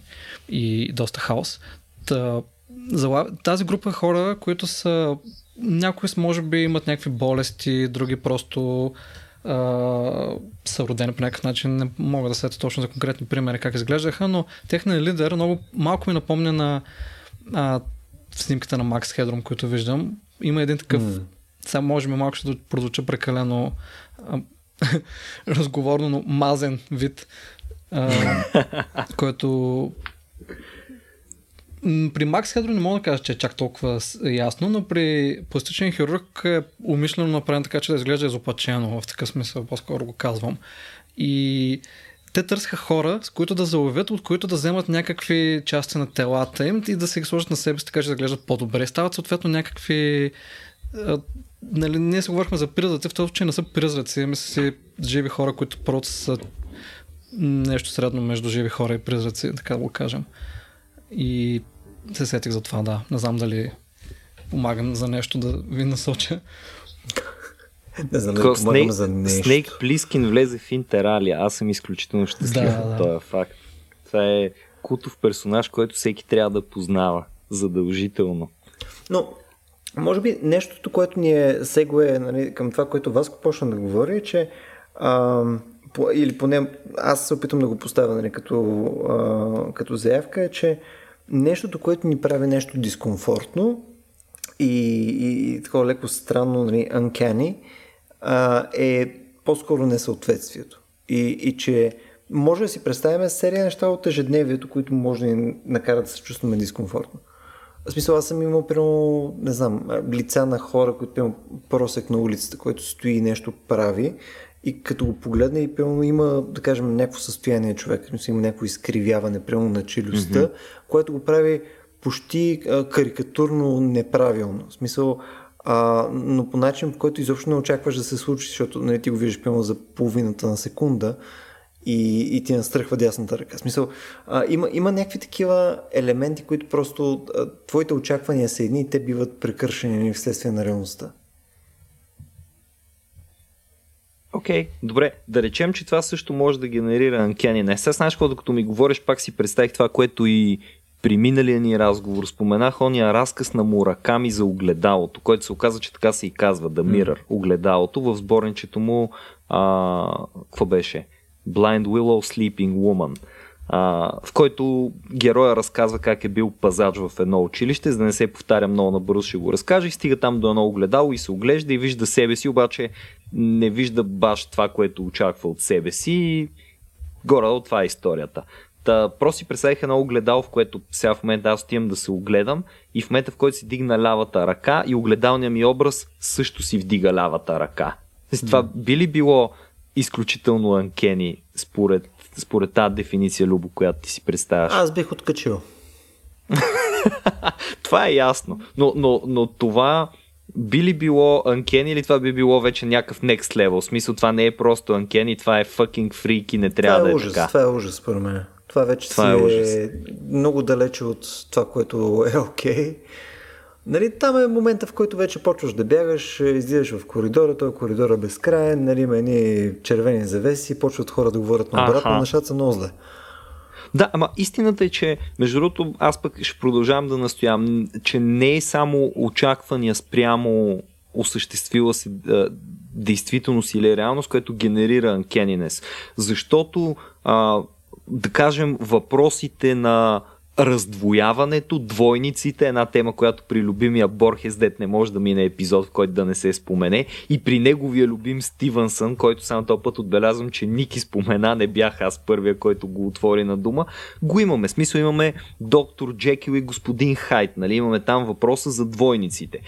и доста хаос. Та, тази група хора, които са някои може би имат някакви болести, други просто са родени по някакъв начин. Не мога да сета точно за конкретни примери как изглеждаха, но техният лидер много малко ми напомня на а, снимката на Макс Хедром, които виждам. Има един такъв, mm. сега може би малко ще прозвуча прекалено а, разговорно, но мазен вид, а, който при Макс Хедро не мога да кажа, че е чак толкова ясно, но при пластичен хирург е умишлено направен така, че да изглежда изопачено, в такъв смисъл, по-скоро го казвам. И те търсиха хора, с които да заловят, от които да вземат някакви части на телата им и да се ги сложат на себе си, така че да глеждат по-добре. Стават съответно някакви нали, ние се говорихме за призраци, в този че не са призраци, мисля си живи хора, които просто са нещо средно между живи хора и призраци, така да го кажем. И се сетих за това, да. Не знам дали помагам за нещо да ви насоча. Не знам дали помагам за нещо. Снейк Плискин влезе в Интералия. Аз съм изключително щастлив да, да. този факт. Това е кутов персонаж, който всеки трябва да познава. Задължително. Но, може би нещото, което ни е сегуе нали, към това, което Васко почна да говори, е, че а, по, или поне аз се опитам да го поставя нали, като, а, като заявка, е, че нещото, което ни прави нещо дискомфортно и, и, и такова леко странно, нали, uncanny, а, е по-скоро несъответствието. И, и че може да си представим серия неща от ежедневието, които може да ни накарат да се чувстваме дискомфортно. В смисъл, аз съм имал, примерно, не знам, лица на хора, които имам просек на улицата, който стои и нещо прави и като го погледне и пълно има, да кажем, някакво състояние човек, има някакво изкривяване прямо на челюстта, mm-hmm. което го прави почти а, карикатурно неправилно. В смисъл, а, но по начин, по който изобщо не очакваш да се случи, защото нали, ти го виждаш пълно за половината на секунда и, и ти настръхва дясната ръка. В смисъл, а, има, има някакви такива елементи, които просто а, твоите очаквания са едни и те биват прекършени вследствие на реалността. Окей, okay, добре. Да речем, че това също може да генерира анкени. Не сега знаеш какво, докато ми говориш, пак си представих това, което и при миналия ни разговор споменах ония разказ на Мураками за огледалото, който се оказа, че така се и казва, The Mirror, огледалото, в сборничето му, а, какво беше? Blind Willow Sleeping Woman а, в който героя разказва как е бил пазач в едно училище, за да не се повтаря много набързо, ще го разкаже и стига там до едно огледало и се оглежда и вижда себе си, обаче не вижда баш това, което очаква от себе си горе това е историята. Та, просто си представих едно огледало, в което сега в момента аз отивам да се огледам и в момента в който си дигна лявата ръка и огледалният ми образ също си вдига лявата ръка. Това би ли било изключително анкени според според тази дефиниция, Любо, която ти си представяш? Аз бих откачил. това е ясно. Но, но, но това би ли било Uncanny или това би било вече някакъв next level? В смисъл това не е просто Uncanny, това е fucking freak и не трябва това е да е ужас, така. Това е ужас, според мен. Това вече това си е, ужас. е много далече от това, което е окей. Okay. Нали, там е момента, в който вече почваш да бягаш, излизаш в коридора, той коридор е безкрайен, нали, има едни червени завеси, почват хора да говорят на обратно, нещата са много зле. Да, ама истината е, че между другото аз пък ще продължавам да настоявам, че не е само очаквания спрямо осъществила а, действителност или реалност, което генерира анкенинес. Защото, а, да кажем, въпросите на раздвояването, двойниците, една тема, която при любимия Борхес Дет не може да мине епизод, в който да не се спомене, и при неговия любим Стивенсън, който само този път отбелязвам, че Ники спомена, не бях аз първия, който го отвори на дума, го имаме. Смисъл имаме доктор Джекил и господин Хайт, нали? имаме там въпроса за двойниците.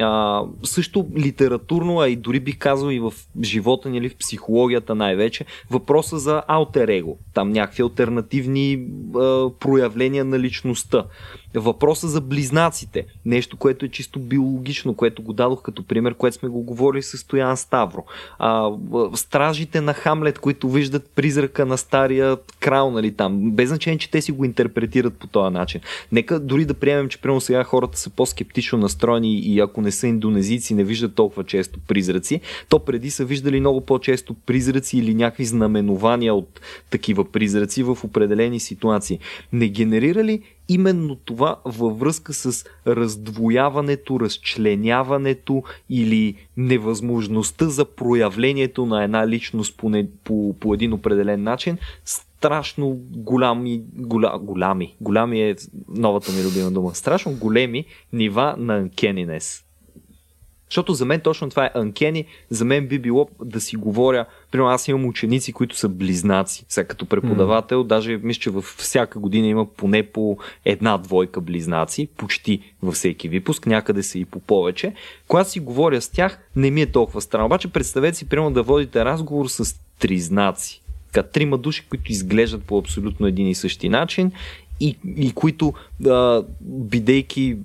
А, също литературно, а и дори бих казал и в живота ни, или в психологията най-вече, въпроса за алтер его, там някакви альтернативни а, проявления на личността. Въпроса за близнаците, нещо, което е чисто биологично, което го дадох като пример, което сме го говорили с Стоян Ставро. А, стражите на Хамлет, които виждат призрака на стария крал, нали там, без значение, че те си го интерпретират по този начин. Нека дори да приемем, че прямо сега хората са по-скептично настроени и ако не са индонезийци, не виждат толкова често призраци, то преди са виждали много по-често призраци или някакви знаменования от такива призраци в определени ситуации. Не генерира ли именно това във връзка с раздвояването, разчленяването или невъзможността за проявлението на една личност по, не, по, по един определен начин, страшно голями, голя, голями, голями е новата ми любима дума, страшно големи нива на анкенинес. Защото за мен точно това е анкени, за мен би било да си говоря, примерно аз имам ученици, които са близнаци, сега като преподавател, mm. даже мисля, че във всяка година има поне по една двойка близнаци, почти във всеки випуск, някъде са и по повече. Когато си говоря с тях, не ми е толкова странно. Обаче представете си, примерно да водите разговор с тризнаци. Така, трима души, които изглеждат по абсолютно един и същи начин и, и които, а, бидейки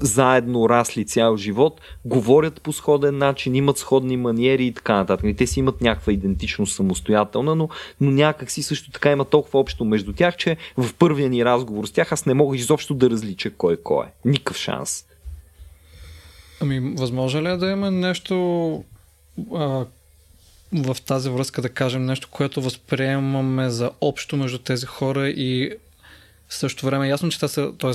заедно расли цял живот, говорят по сходен начин, имат сходни маниери и така нататък. И те си имат някаква идентичност самостоятелна, но, но някак си също така има толкова общо между тях, че в първия ни разговор с тях аз не мога изобщо да различа кой кой е. Никакъв шанс. Ами, възможно ли е да има нещо а, в тази връзка, да кажем нещо, което възприемаме за общо между тези хора и в същото време ясно, че те са, т.е.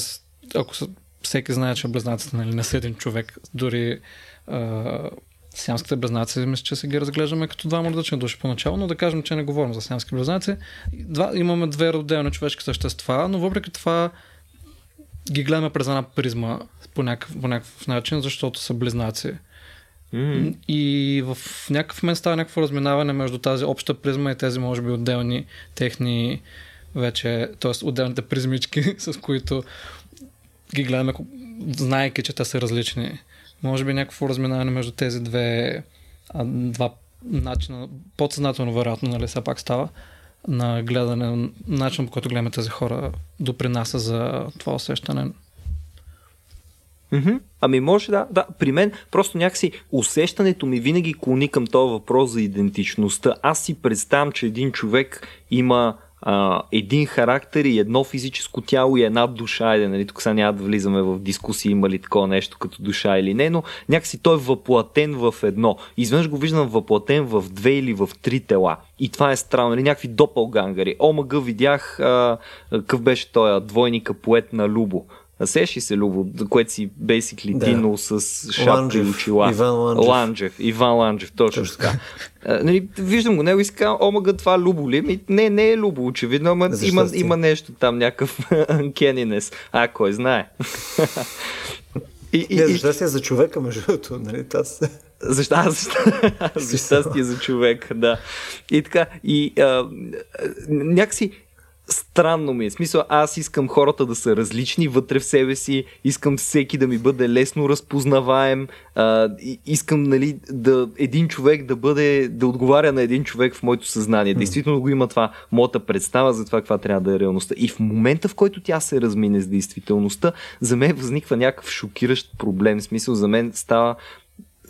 ако са всеки знае, че близнаците нали, не са един човек. Дори а, сиамските близнаци, мисля, че се ги разглеждаме като два различни души поначало, но да кажем, че не говорим за сиамски близнаци. Два, имаме две отделни човешки същества, но въпреки това ги гледаме през една призма по някакъв, по някакъв начин, защото са близнаци. Mm. И в някакъв момент става някакво разминаване между тази обща призма и тези, може би, отделни техни вече, т.е. отделните призмички, с които ги гледаме, знаеки, че те са различни. Може би някакво разминаване между тези две, два начина, подсъзнателно вероятно, нали, все пак става, на гледане, начин по който гледаме тези хора, допринася за това усещане. Mm-hmm. Ами може да, да. При мен просто някакси усещането ми винаги клони към този въпрос за идентичността. Аз си представям, че един човек има а, един характер и едно физическо тяло и една душа. Е, нали, тук сега няма да влизаме в дискусии има ли такова нещо като душа или не, но някакси той е въплатен в едно. Изведнъж го виждам въплатен в две или в три тела. И това е странно, нали, някакви допългангари. Омага видях, а, какъв беше той двойника поет на Любо. Сеши се, Любо, което си basically да. динал с шапка Ланджев, и очила. Иван Ланджев. Ланджев. Иван Ланджев, точно, така. нали, виждам го него и си казвам, омага, това Любо ли? Ми, не, не е Любо, очевидно, ама има, има нещо там, някакъв анкенинес. А, кой знае. и, и, не, защо си е за човека, между другото, нали? Аз... Защо? За щастие за човек, да. И така, и а, някакси странно ми е. Смисъл, аз искам хората да са различни вътре в себе си, искам всеки да ми бъде лесно разпознаваем, а, искам нали, да, един човек да бъде, да отговаря на един човек в моето съзнание. Действително го има това, моята представа за това каква трябва да е реалността. И в момента, в който тя се размине с действителността, за мен възниква някакъв шокиращ проблем. Смисъл, за мен става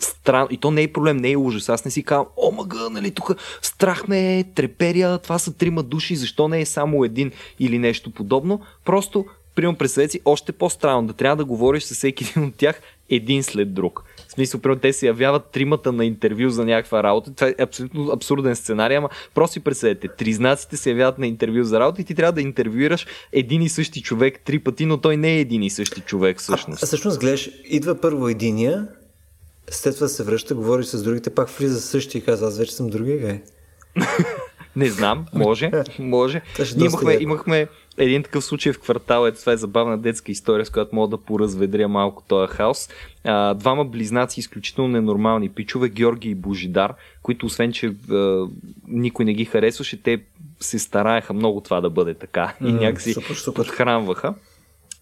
странно. И то не е проблем, не е ужас. Аз не си казвам, о, мъга, нали, тук страх ме е, треперя, това са трима души, защо не е само един или нещо подобно. Просто, примерно, представете си, още по-странно да трябва да говориш с всеки един от тях един след друг. В смисъл, примерно, те се явяват тримата на интервю за някаква работа. Това е абсолютно абсурден сценарий, ама просто си представете, тризнаците се явяват на интервю за работа и ти трябва да интервюираш един и същи човек три пъти, но той не е един и същи човек всъщност. А всъщност гледаш, идва първо единия, след това се връща, говори с другите, пак влиза същия и казва, аз вече съм другия гай. Не знам, може, може. Ние имахме, имахме един такъв случай в квартала, ето това е забавна детска история, с която мога да поразведря малко този хаос. А, двама близнаци, изключително ненормални пичове, Георги и Божидар, които освен, че а, никой не ги харесваше, те се стараеха много това да бъде така и някакси супер, супер. подхранваха.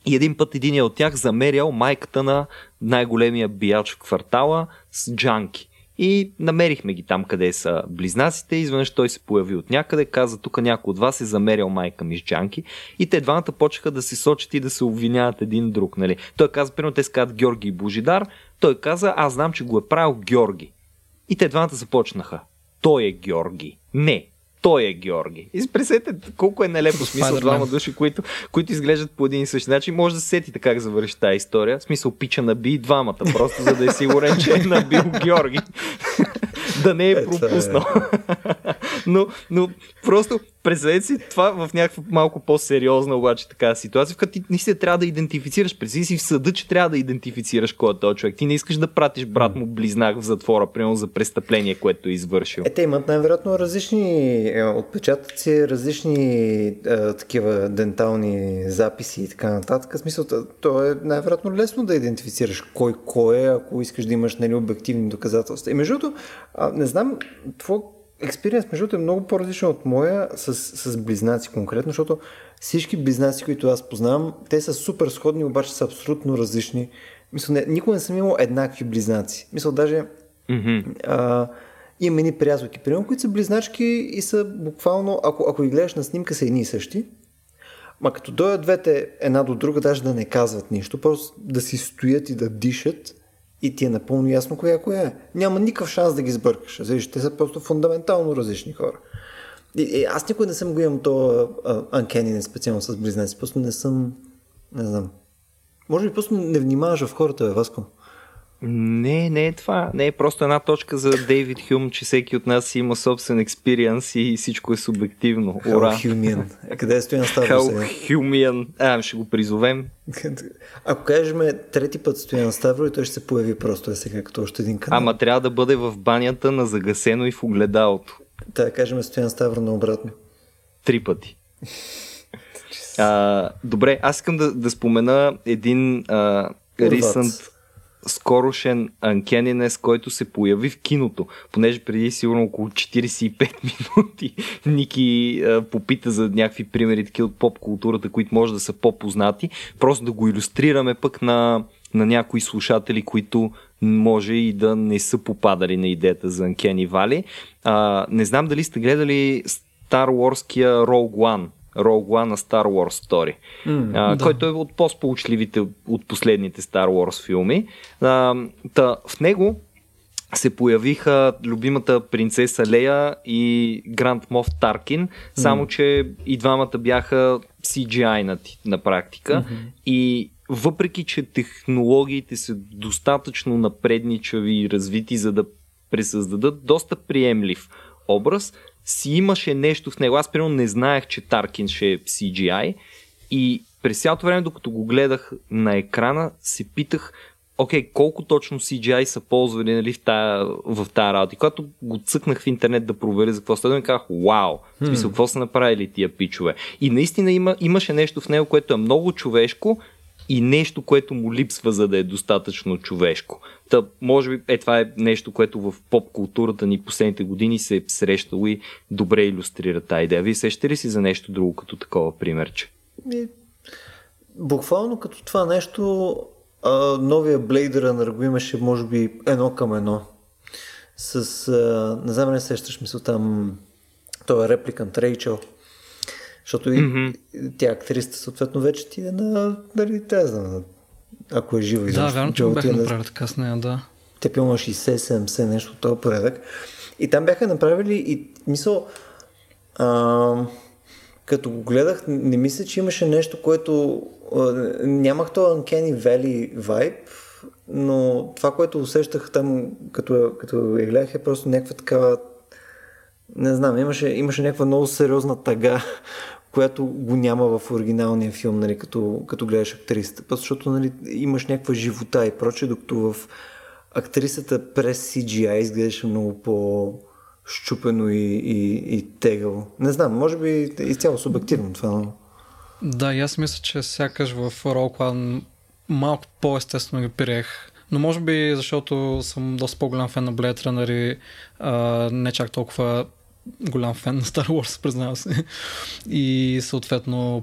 И един път един от тях замерял майката на най-големия бияч в квартала с джанки. И намерихме ги там, къде са близнаците. Изведнъж той се появи от някъде, каза, тук някой от вас е замерял майка ми с джанки. И те двамата почнаха да се сочат и да се обвиняват един друг. Нали? Той каза, примерно, те сказат Георги и Божидар. Той каза, аз знам, че го е правил Георги. И те двамата започнаха. Той е Георги. Не, той е Георги. И представете колко е нелепо смисъл двама души, които, които изглеждат по един и същи начин. Може да се сетите как завърши тази история. В смисъл пича наби двамата, просто за да е сигурен, че е набил Георги. да не е, е пропуснал. но, но просто представете си това в някаква малко по-сериозна обаче така ситуация, в която ти наистина трябва да идентифицираш. Представи си в съда, че трябва да идентифицираш кой е този човек. Ти не искаш да пратиш брат му близнак в затвора, примерно за престъпление, което е извършил. Е, те имат най-вероятно различни е, отпечатъци, различни е, такива дентални записи и така нататък. В смисъл, то е най-вероятно лесно да идентифицираш кой кой е, ако искаш да имаш нали, обективни доказателства. И между другото, не знам, твой експириенс, между другото, е много по-различен от моя с, с близнаци конкретно, защото всички близнаци, които аз познавам, те са супер сходни, обаче са абсолютно различни. Мисля, не, никога не съм имал еднакви близнаци. Мисля, даже mm-hmm. а, имам едни приятелки, примерно, които са близначки и са буквално, ако, ако ги гледаш на снимка, са едни и същи. Ма като дойдат двете една до друга, даже да не казват нищо, просто да си стоят и да дишат и ти е напълно ясно коя коя е. Няма никакъв шанс да ги сбъркаш. Виж, те са просто фундаментално различни хора. И, и аз никой не съм го имам то анкени, специално с близнаци. Просто не съм, не знам. Може би просто не внимаваш в хората, бе, Васко. Не, не е това. Не е просто една точка за Дейвид Хюм, че всеки от нас има собствен експириенс и всичко е субективно. Ура! How Е, къде е Стоян Ставро How Humian. А, ще го призовем. Ако кажем трети път Стоян Ставро и той ще се появи просто е сега като още един канал. Ама трябва да бъде в банята на загасено и в огледалото. Да, кажем Стоян Ставро наобратно. Три пъти. а, добре, аз искам да, да спомена един а, recent скорошен Анкенинес, който се появи в киното, понеже преди сигурно около 45 минути Ники а, попита за някакви примери такива от поп културата, които може да са по-познати, просто да го иллюстрираме пък на, на някои слушатели, които може и да не са попадали на идеята за Анкени Вали. А, не знам дали сте гледали Star Wars Rogue One Rogue One на Star Wars Story, mm, а, да. който е от по-сполучливите от последните Star Wars филми. А, та, в него се появиха любимата принцеса Лея и Гранд Моф Таркин, само mm. че и двамата бяха CGI на, на практика mm-hmm. и въпреки, че технологиите са достатъчно напредничави и развити, за да пресъздадат доста приемлив образ, си имаше нещо в него. Аз примерно не знаех, че Таркин ще е CGI и през цялото време, докато го гледах на екрана, се питах окей, okay, колко точно CGI са ползвали нали, в, тая, в тая работа. И когато го цъкнах в интернет да проверя за какво става, ми казах, вау, в смисъл, какво са направили тия пичове. И наистина има, имаше нещо в него, което е много човешко и нещо, което му липсва, за да е достатъчно човешко. Та, може би е това е нещо, което в поп културата ни последните години се е срещало и добре иллюстрира тази идея. Вие сещате ли си за нещо друго като такова примерче? И, буквално като това нещо а, новия Blade Runner го имаше може би едно към едно. С, а, не знам не сещаш мисъл там, той е репликант Рейчел. Защото mm-hmm. и тя актриста съответно вече ти е на, дали, те знам, ако е жива. Да, вярно, че го бях направил така с нея, да. те пилна 60-70, нещо от този порядък. И там бяха направили и мисъл, а, като го гледах, не мисля, че имаше нещо, което а, нямах то Uncanny Valley vibe, но това, което усещах там, като, като я гледах, е просто някаква такава не знам, имаше, имаше някаква много сериозна тъга, която го няма в оригиналния филм, нали, като, като гледаш актрисата. Защото нали, имаш някаква живота и проче, докато в актрисата през CGI изглеждаше много по щупено и, и, и тегаво. Не знам, може би изцяло субективно това. Но... Да, и аз мисля, че сякаш в Rogue малко по-естествено ги приех. Но може би защото съм доста по-голям фен на Blade Runner и а, не чак толкова голям фен на Star Wars, признавам се. И съответно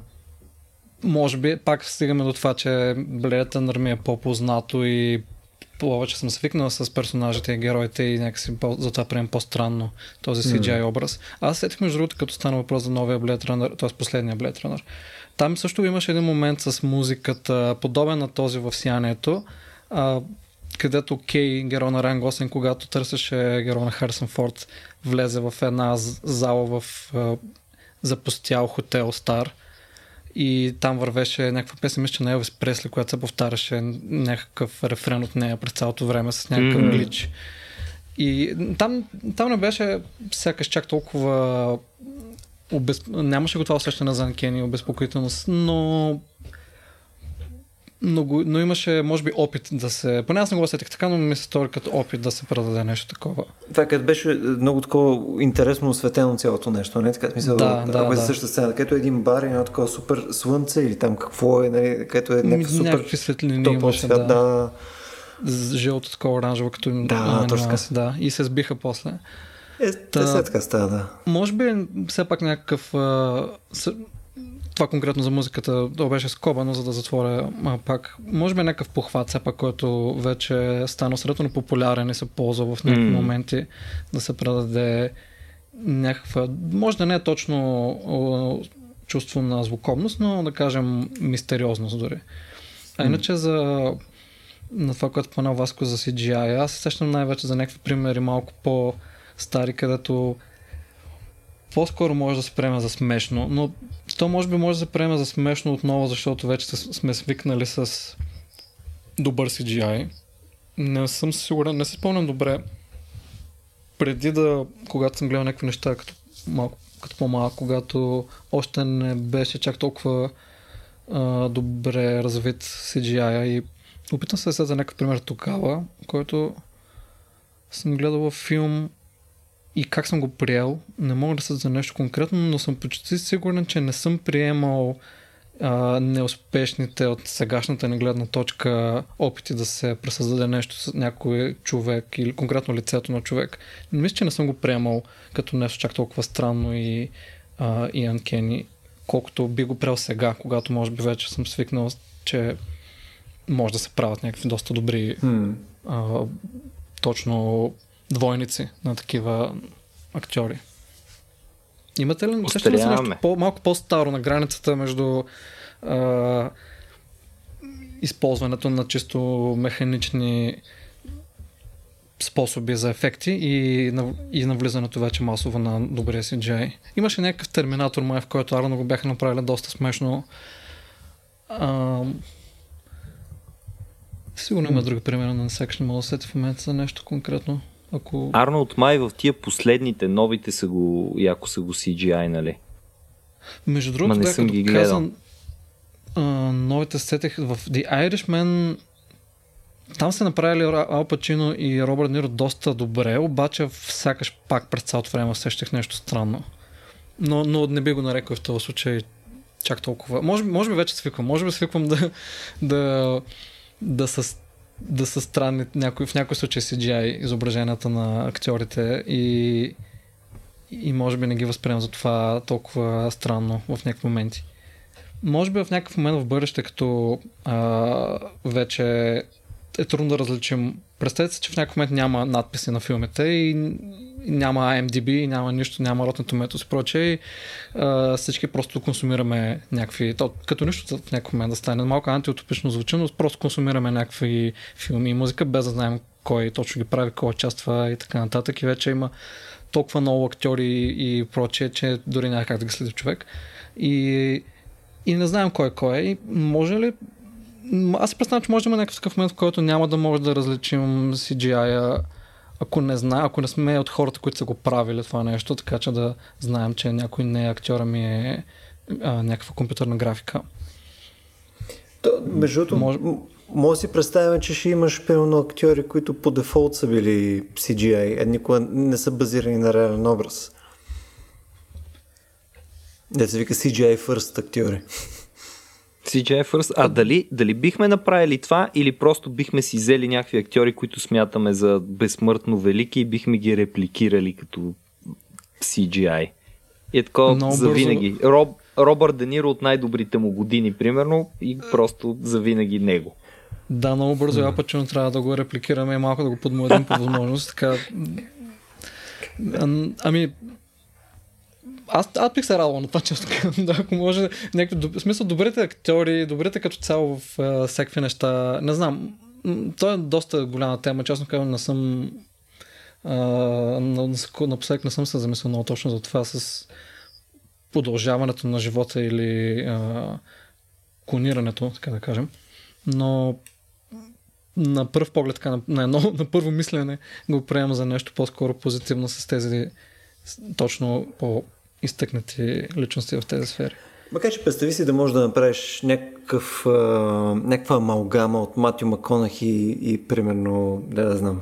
може би пак стигаме до това, че Blade Runner ми е по-познато и повече съм свикнал с персонажите и героите и някакси по, затова приемам по-странно този CGI mm. образ. Аз сетих между другото, като стана въпрос за новия Blade Runner, т.е. последния Blade Runner. Там също имаше един момент с музиката, подобен на този в Сиянието, а, където Кей, герой на Райан Гослин, когато търсеше герой на Харсън Форд, влезе в една зала в а, запустял хотел Стар и там вървеше някаква песен, мисля, на Елвис Пресли, която се повтаряше някакъв рефрен от нея през цялото време с някакъв mm-hmm. глич. И там, там не беше сякаш чак толкова обез... нямаше го това усещане за анкени обезпокоителност, но но, но имаше, може би, опит да се... Поне аз не го усетих така, но ми се стори като опит да се предаде нещо такова. Това като беше много такова интересно осветено цялото нещо, не? Така смисъл, да, да, да, да. същата сцена, където е един бар и едно такова супер слънце или там какво е, нали, където е някакъв супер Някакви светлини имаше, свят, да. да. Жълто такова оранжево, като да, точно да. И се сбиха после. Е, Та, така става, да. Може би все пак някакъв а, това конкретно за музиката да беше скоба, но за да затворя а, пак. Може би някакъв похват, все пак, който вече е станал средно популярен и се ползва в някакви mm. моменти да се предаде някаква, може да не е точно чувство на звуковност, но да кажем мистериозност дори. А иначе за на това, което спомена Васко за CGI, аз се сещам най-вече за някакви примери малко по-стари, където по-скоро може да се приеме за смешно, но то може би може да се приеме за смешно отново, защото вече сме свикнали с добър CGI. Не съм сигурен, не се спомням добре. Преди да, когато съм гледал някакви неща като, малко, като по-малък, когато още не беше чак толкова а, добре развит CGI и опитам се да се за някакъв пример тогава, който съм гледал във филм и как съм го приел, не мога да се за нещо конкретно, но съм почти сигурен, че не съм приемал а, неуспешните от сегашната ни гледна точка опити да се пресъздаде нещо с някой човек или конкретно лицето на човек. Не мисля, че не съм го приемал като нещо чак толкова странно и, а, и анкени, колкото би го приел сега, когато може би вече съм свикнал, че може да се правят някакви доста добри hmm. а, точно двойници на такива актьори. Имате ли усещане за нещо по, малко по-старо на границата между а, използването на чисто механични способи за ефекти и, на, и навлизането вече масово на добрия CGI. Имаше някакъв терминатор май, в който Арно го бяха направили доста смешно. А, сигурно има други примери, не сега не мога да сети в момента за нещо конкретно. Ако... Арнолд май в тия последните, новите са го, яко са го CGI, нали? Между другото, не съм ги гледал. Казан, а, новите сетех в The Irishman там са направили Ал Пачино и Робърт Ниро доста добре, обаче сякаш пак през цялото време усещах нещо странно. Но, но не би го нарекал в този случай чак толкова. Може, може би вече свиквам. Може би свиквам да, да, да, с, да са странни някой, в някой случай CGI изображенията на актьорите и, и може би не ги възприемам за това толкова странно в някакви моменти. Може би в някакъв момент в бъдеще, като а, вече е трудно да различим. Представете се, че в някакъв момент няма надписи на филмите и няма IMDb, няма нищо, няма Rotten Tomatoes и прочее. Всички просто консумираме някакви, то, като нищо в някакъв момент да стане. Малко антиутопично звучи, но просто консумираме някакви филми и музика, без да знаем кой точно ги прави, кой участва и така нататък. И вече има толкова много актьори и прочее, че дори няма как да ги следи човек. И, и не знаем кой е кой е. И може ли аз си представям, че може да има някакъв момент, в който няма да може да различим CGI-а, ако не знае, ако не сме от хората, които са го правили това нещо, така че да знаем, че някой не е актьора ми е а, някаква компютърна графика. То, между другото, може... може да си представим, че ще имаш примерно актьори, които по дефолт са били CGI, а никога не са базирани на реален образ. Да се вика CGI first актьори. CGI First. А дали, дали бихме направили това или просто бихме си взели някакви актьори, които смятаме за безсмъртно велики и бихме ги репликирали като CGI? И е такова за винаги. Роб, Робърт Дениро от най-добрите му години, примерно, и просто за винаги него. Да, много бързо я път, че трябва да го репликираме и малко да го подмладим по възможност. Така... Ами, аз, аз бих се радвал на това, често да, ако може, някакви, в смисъл, добрите актьори, добрите като цяло в uh, всякакви неща, не знам, това е доста голяма тема, честно казвам, не съм uh, напоследък не съм се замислил много точно за това с продължаването на живота или uh, клонирането, така да кажем. Но на първ поглед, така, на, на, едно, на първо мислене го приемам за нещо по-скоро позитивно с тези точно по изтъкнати личности в тези сфери. Макар че представи си да можеш да направиш някакъв, а, някаква амалгама от Матю Маконах и, и примерно, да, да знам,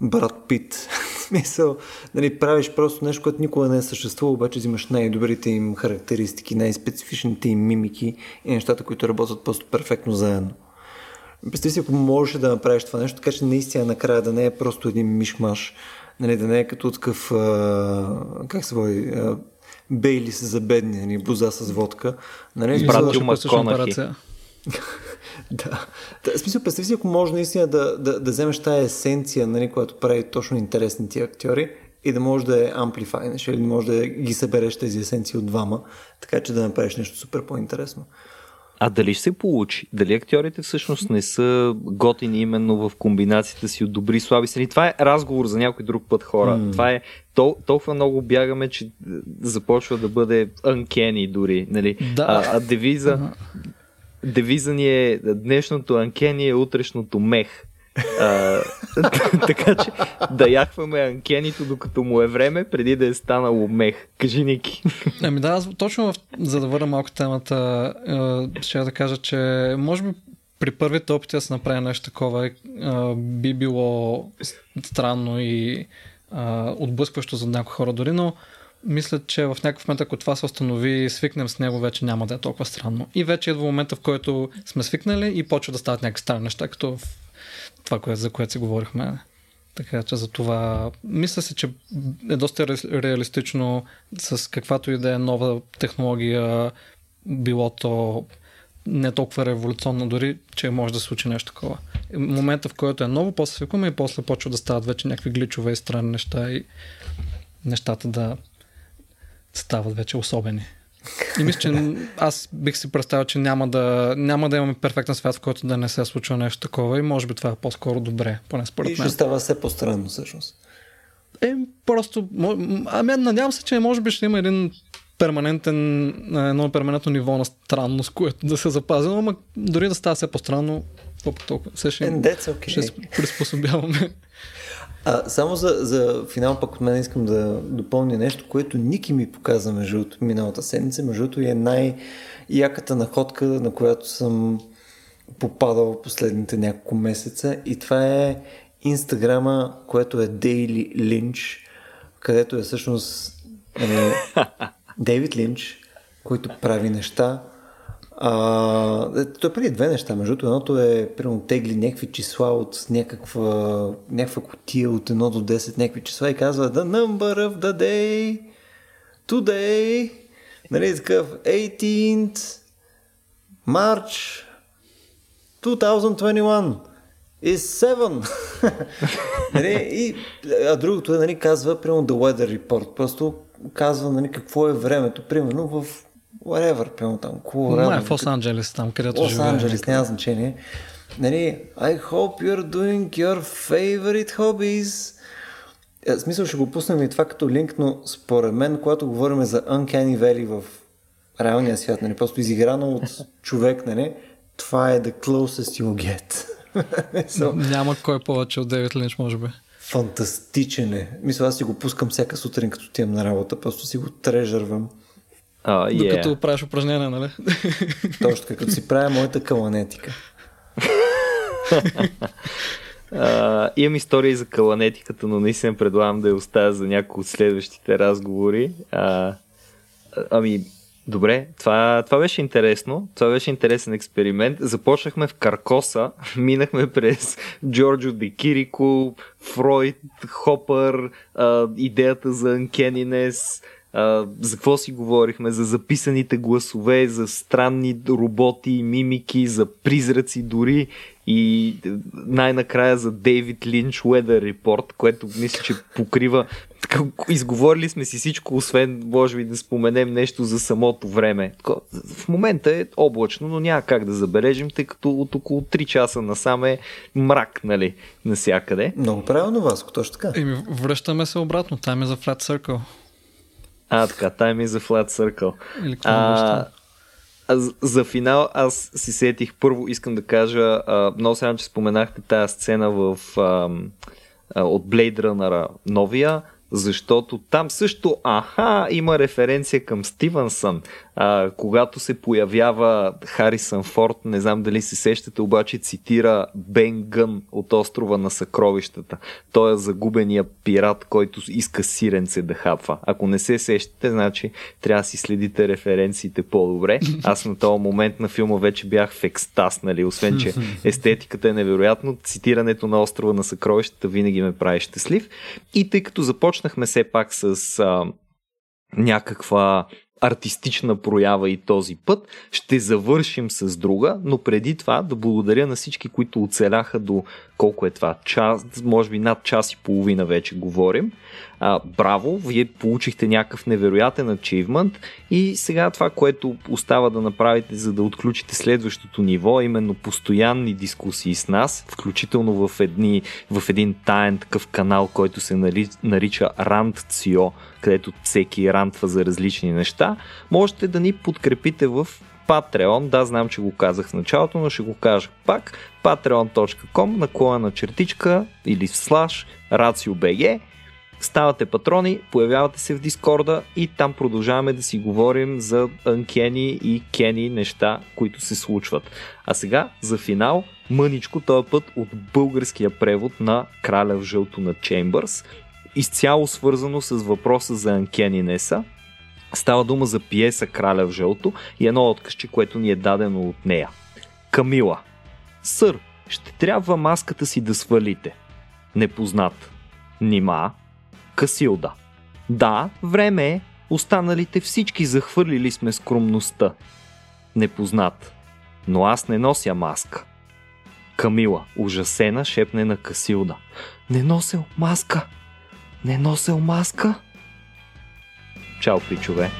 Брат Пит. Смисъл, нали, правиш просто нещо, което никога не е съществувало, обаче взимаш най-добрите им характеристики, най-специфичните им мимики и нещата, които работят просто перфектно заедно. Представи си, ако можеш да направиш това нещо, така че наистина накрая да не е просто един мишмаш, нали, да не е като такъв, а, как се води, Бейли се за бедни, ни буза с водка. Нали? Братю Маконахи. да. В смисъл, представи си, ако може наистина да, да, да вземеш тази есенция, нали, която прави точно интересни тия актьори и да можеш да я амплифайнеш или може да ги събереш тези есенции от двама, така че да направиш нещо супер по-интересно. А дали ще се получи? Дали актьорите всъщност не са готини именно в комбинацията си от добри и слаби страни? Това е разговор за някой друг път хора. Mm. Това е тол- толкова много бягаме, че започва да бъде uncanny дори. Нали? Да. А, а девиза, девиза ни е днешното uncanny е утрешното мех. Така че да яхваме анкенито докато му е време, преди да е станало мех. Кажи, Ники. Ами да, аз точно в, за да върна малко темата, ще да кажа, че може би при първите опити да се направи нещо такова би било странно и отблъскващо за някои хора дори, но мисля, че в някакъв момент, ако това се установи и свикнем с него, вече няма да е толкова странно. И вече идва момента, в който сме свикнали и почва да стават някакви странни неща, като това, което, за което си говорихме. Така че за това мисля си, че е доста реалистично с каквато и да е нова технология, било то не толкова революционно дори, че може да се случи нещо такова. Момента, в който е ново, после свикваме и после почва да стават вече някакви гличове и странни неща и нещата да стават вече особени. И мисля, че аз бих си представил, че няма да, няма да имаме перфектен свят, в който да не се случва нещо такова и може би това е по-скоро добре, поне според мен. И ще става все по-странно всъщност. Е, просто, ами надявам се, че може би ще има един перманентен, едно перманентно ниво на странност, което да се запази, но дори да става все по-странно, толкова, все ще, okay. ще приспособяваме. А, само за, за финал пък от мен искам да допълня нещо, което Ники ми показа между миналата седмица. Между е най-яката находка, на която съм попадал последните няколко месеца и това е инстаграма, което е Daily Lynch, където е всъщност е, Дейвид Линч, който прави неща, а, е, той прави две неща. Между другото, едното е, примерно, тегли някакви числа от някаква, някаква котия от 1 до 10, някакви числа и казва The number of the day today нали, такъв 18th March 2021 is 7. нали, и, а другото е, нали, казва, примерно, The Weather Report. Просто казва, нали, какво е времето. Примерно в whatever, примерно там, Колорадо. Май в Лос Анджелес, там, където Лос Анджелес, няма значение. нали, I hope you're doing your favorite hobbies. Е, в смисъл ще го пуснем и това като линк, но според мен, когато говорим за Uncanny Valley в реалния свят, нали, просто изиграно от човек, нали, това е the closest you'll get. so, Няма кой повече от Девид Линч, може би. Фантастичен е. Мисля, аз си го пускам всяка сутрин, като отивам на работа, просто си го трежървам. Oh, yeah. Докато правиш упражнения, нали? Точно като си правя моята каланетика. Uh, имам истории за каланетиката, но наистина предлагам да я оставя за някои от следващите разговори. Uh, ами, добре, това, това беше интересно. Това беше интересен експеримент. Започнахме в Каркоса, минахме през Джорджо Де Кирико, Фройд, Хопър, uh, идеята за анкенинес, а, за какво си говорихме? За записаните гласове, за странни роботи, мимики, за призраци дори и най-накрая за Дейвид Линч Weather Report, което мисля, че покрива изговорили сме си всичко, освен може би да споменем нещо за самото време. В момента е облачно, но няма как да забележим, тъй като от около 3 часа насам е мрак, нали, насякъде. Много правилно, Васко, точно така. Еми, връщаме се обратно, там е за Flat Circle. А, така, Time is a Flat Circle. А, а, за финал аз си сетих, първо искам да кажа, а, много сега, че споменахте тази сцена в, а, а, от Blade Runner новия, защото там също, аха, има референция към Стивенсън. А, когато се появява Харисън Форд, не знам дали се сещате, обаче цитира Бен Гън от острова на съкровищата. Той е загубения пират, който иска сиренце да хапва. Ако не се сещате, значи трябва да си следите референциите по-добре. Аз на този момент на филма вече бях в екстаз, нали? Освен, че естетиката е невероятно, цитирането на острова на съкровищата винаги ме прави щастлив. И тъй като започнахме все пак с а, някаква артистична проява и този път. Ще завършим с друга, но преди това да благодаря на всички, които оцеляха до колко е това, час, може би над час и половина вече говорим. А, браво, вие получихте някакъв невероятен ачивмент и сега това, което остава да направите, за да отключите следващото ниво, именно постоянни дискусии с нас, включително в, едни, в един таен такъв канал, който се нарича Rant.co, където всеки рантва за различни неща, можете да ни подкрепите в Patreon, да, знам, че го казах в началото, но ще го кажа пак. patreon.com наклона на чертичка или слаш RACIO.BG ставате патрони, появявате се в Дискорда и там продължаваме да си говорим за анкени и кени неща, които се случват. А сега, за финал, мъничко този път от българския превод на Краля в жълто на Чембърс, изцяло свързано с въпроса за анкенинеса. Става дума за пиеса Краля в жълто и едно откъсче, което ни е дадено от нея. Камила. Сър, ще трябва маската си да свалите. Непознат. Нима. Касилда. Да, време е. Останалите всички захвърлили сме скромността. Непознат. Но аз не нося маска. Камила, ужасена, шепне на Касилда. Не носел маска! Не носел маска? Чао, пичове!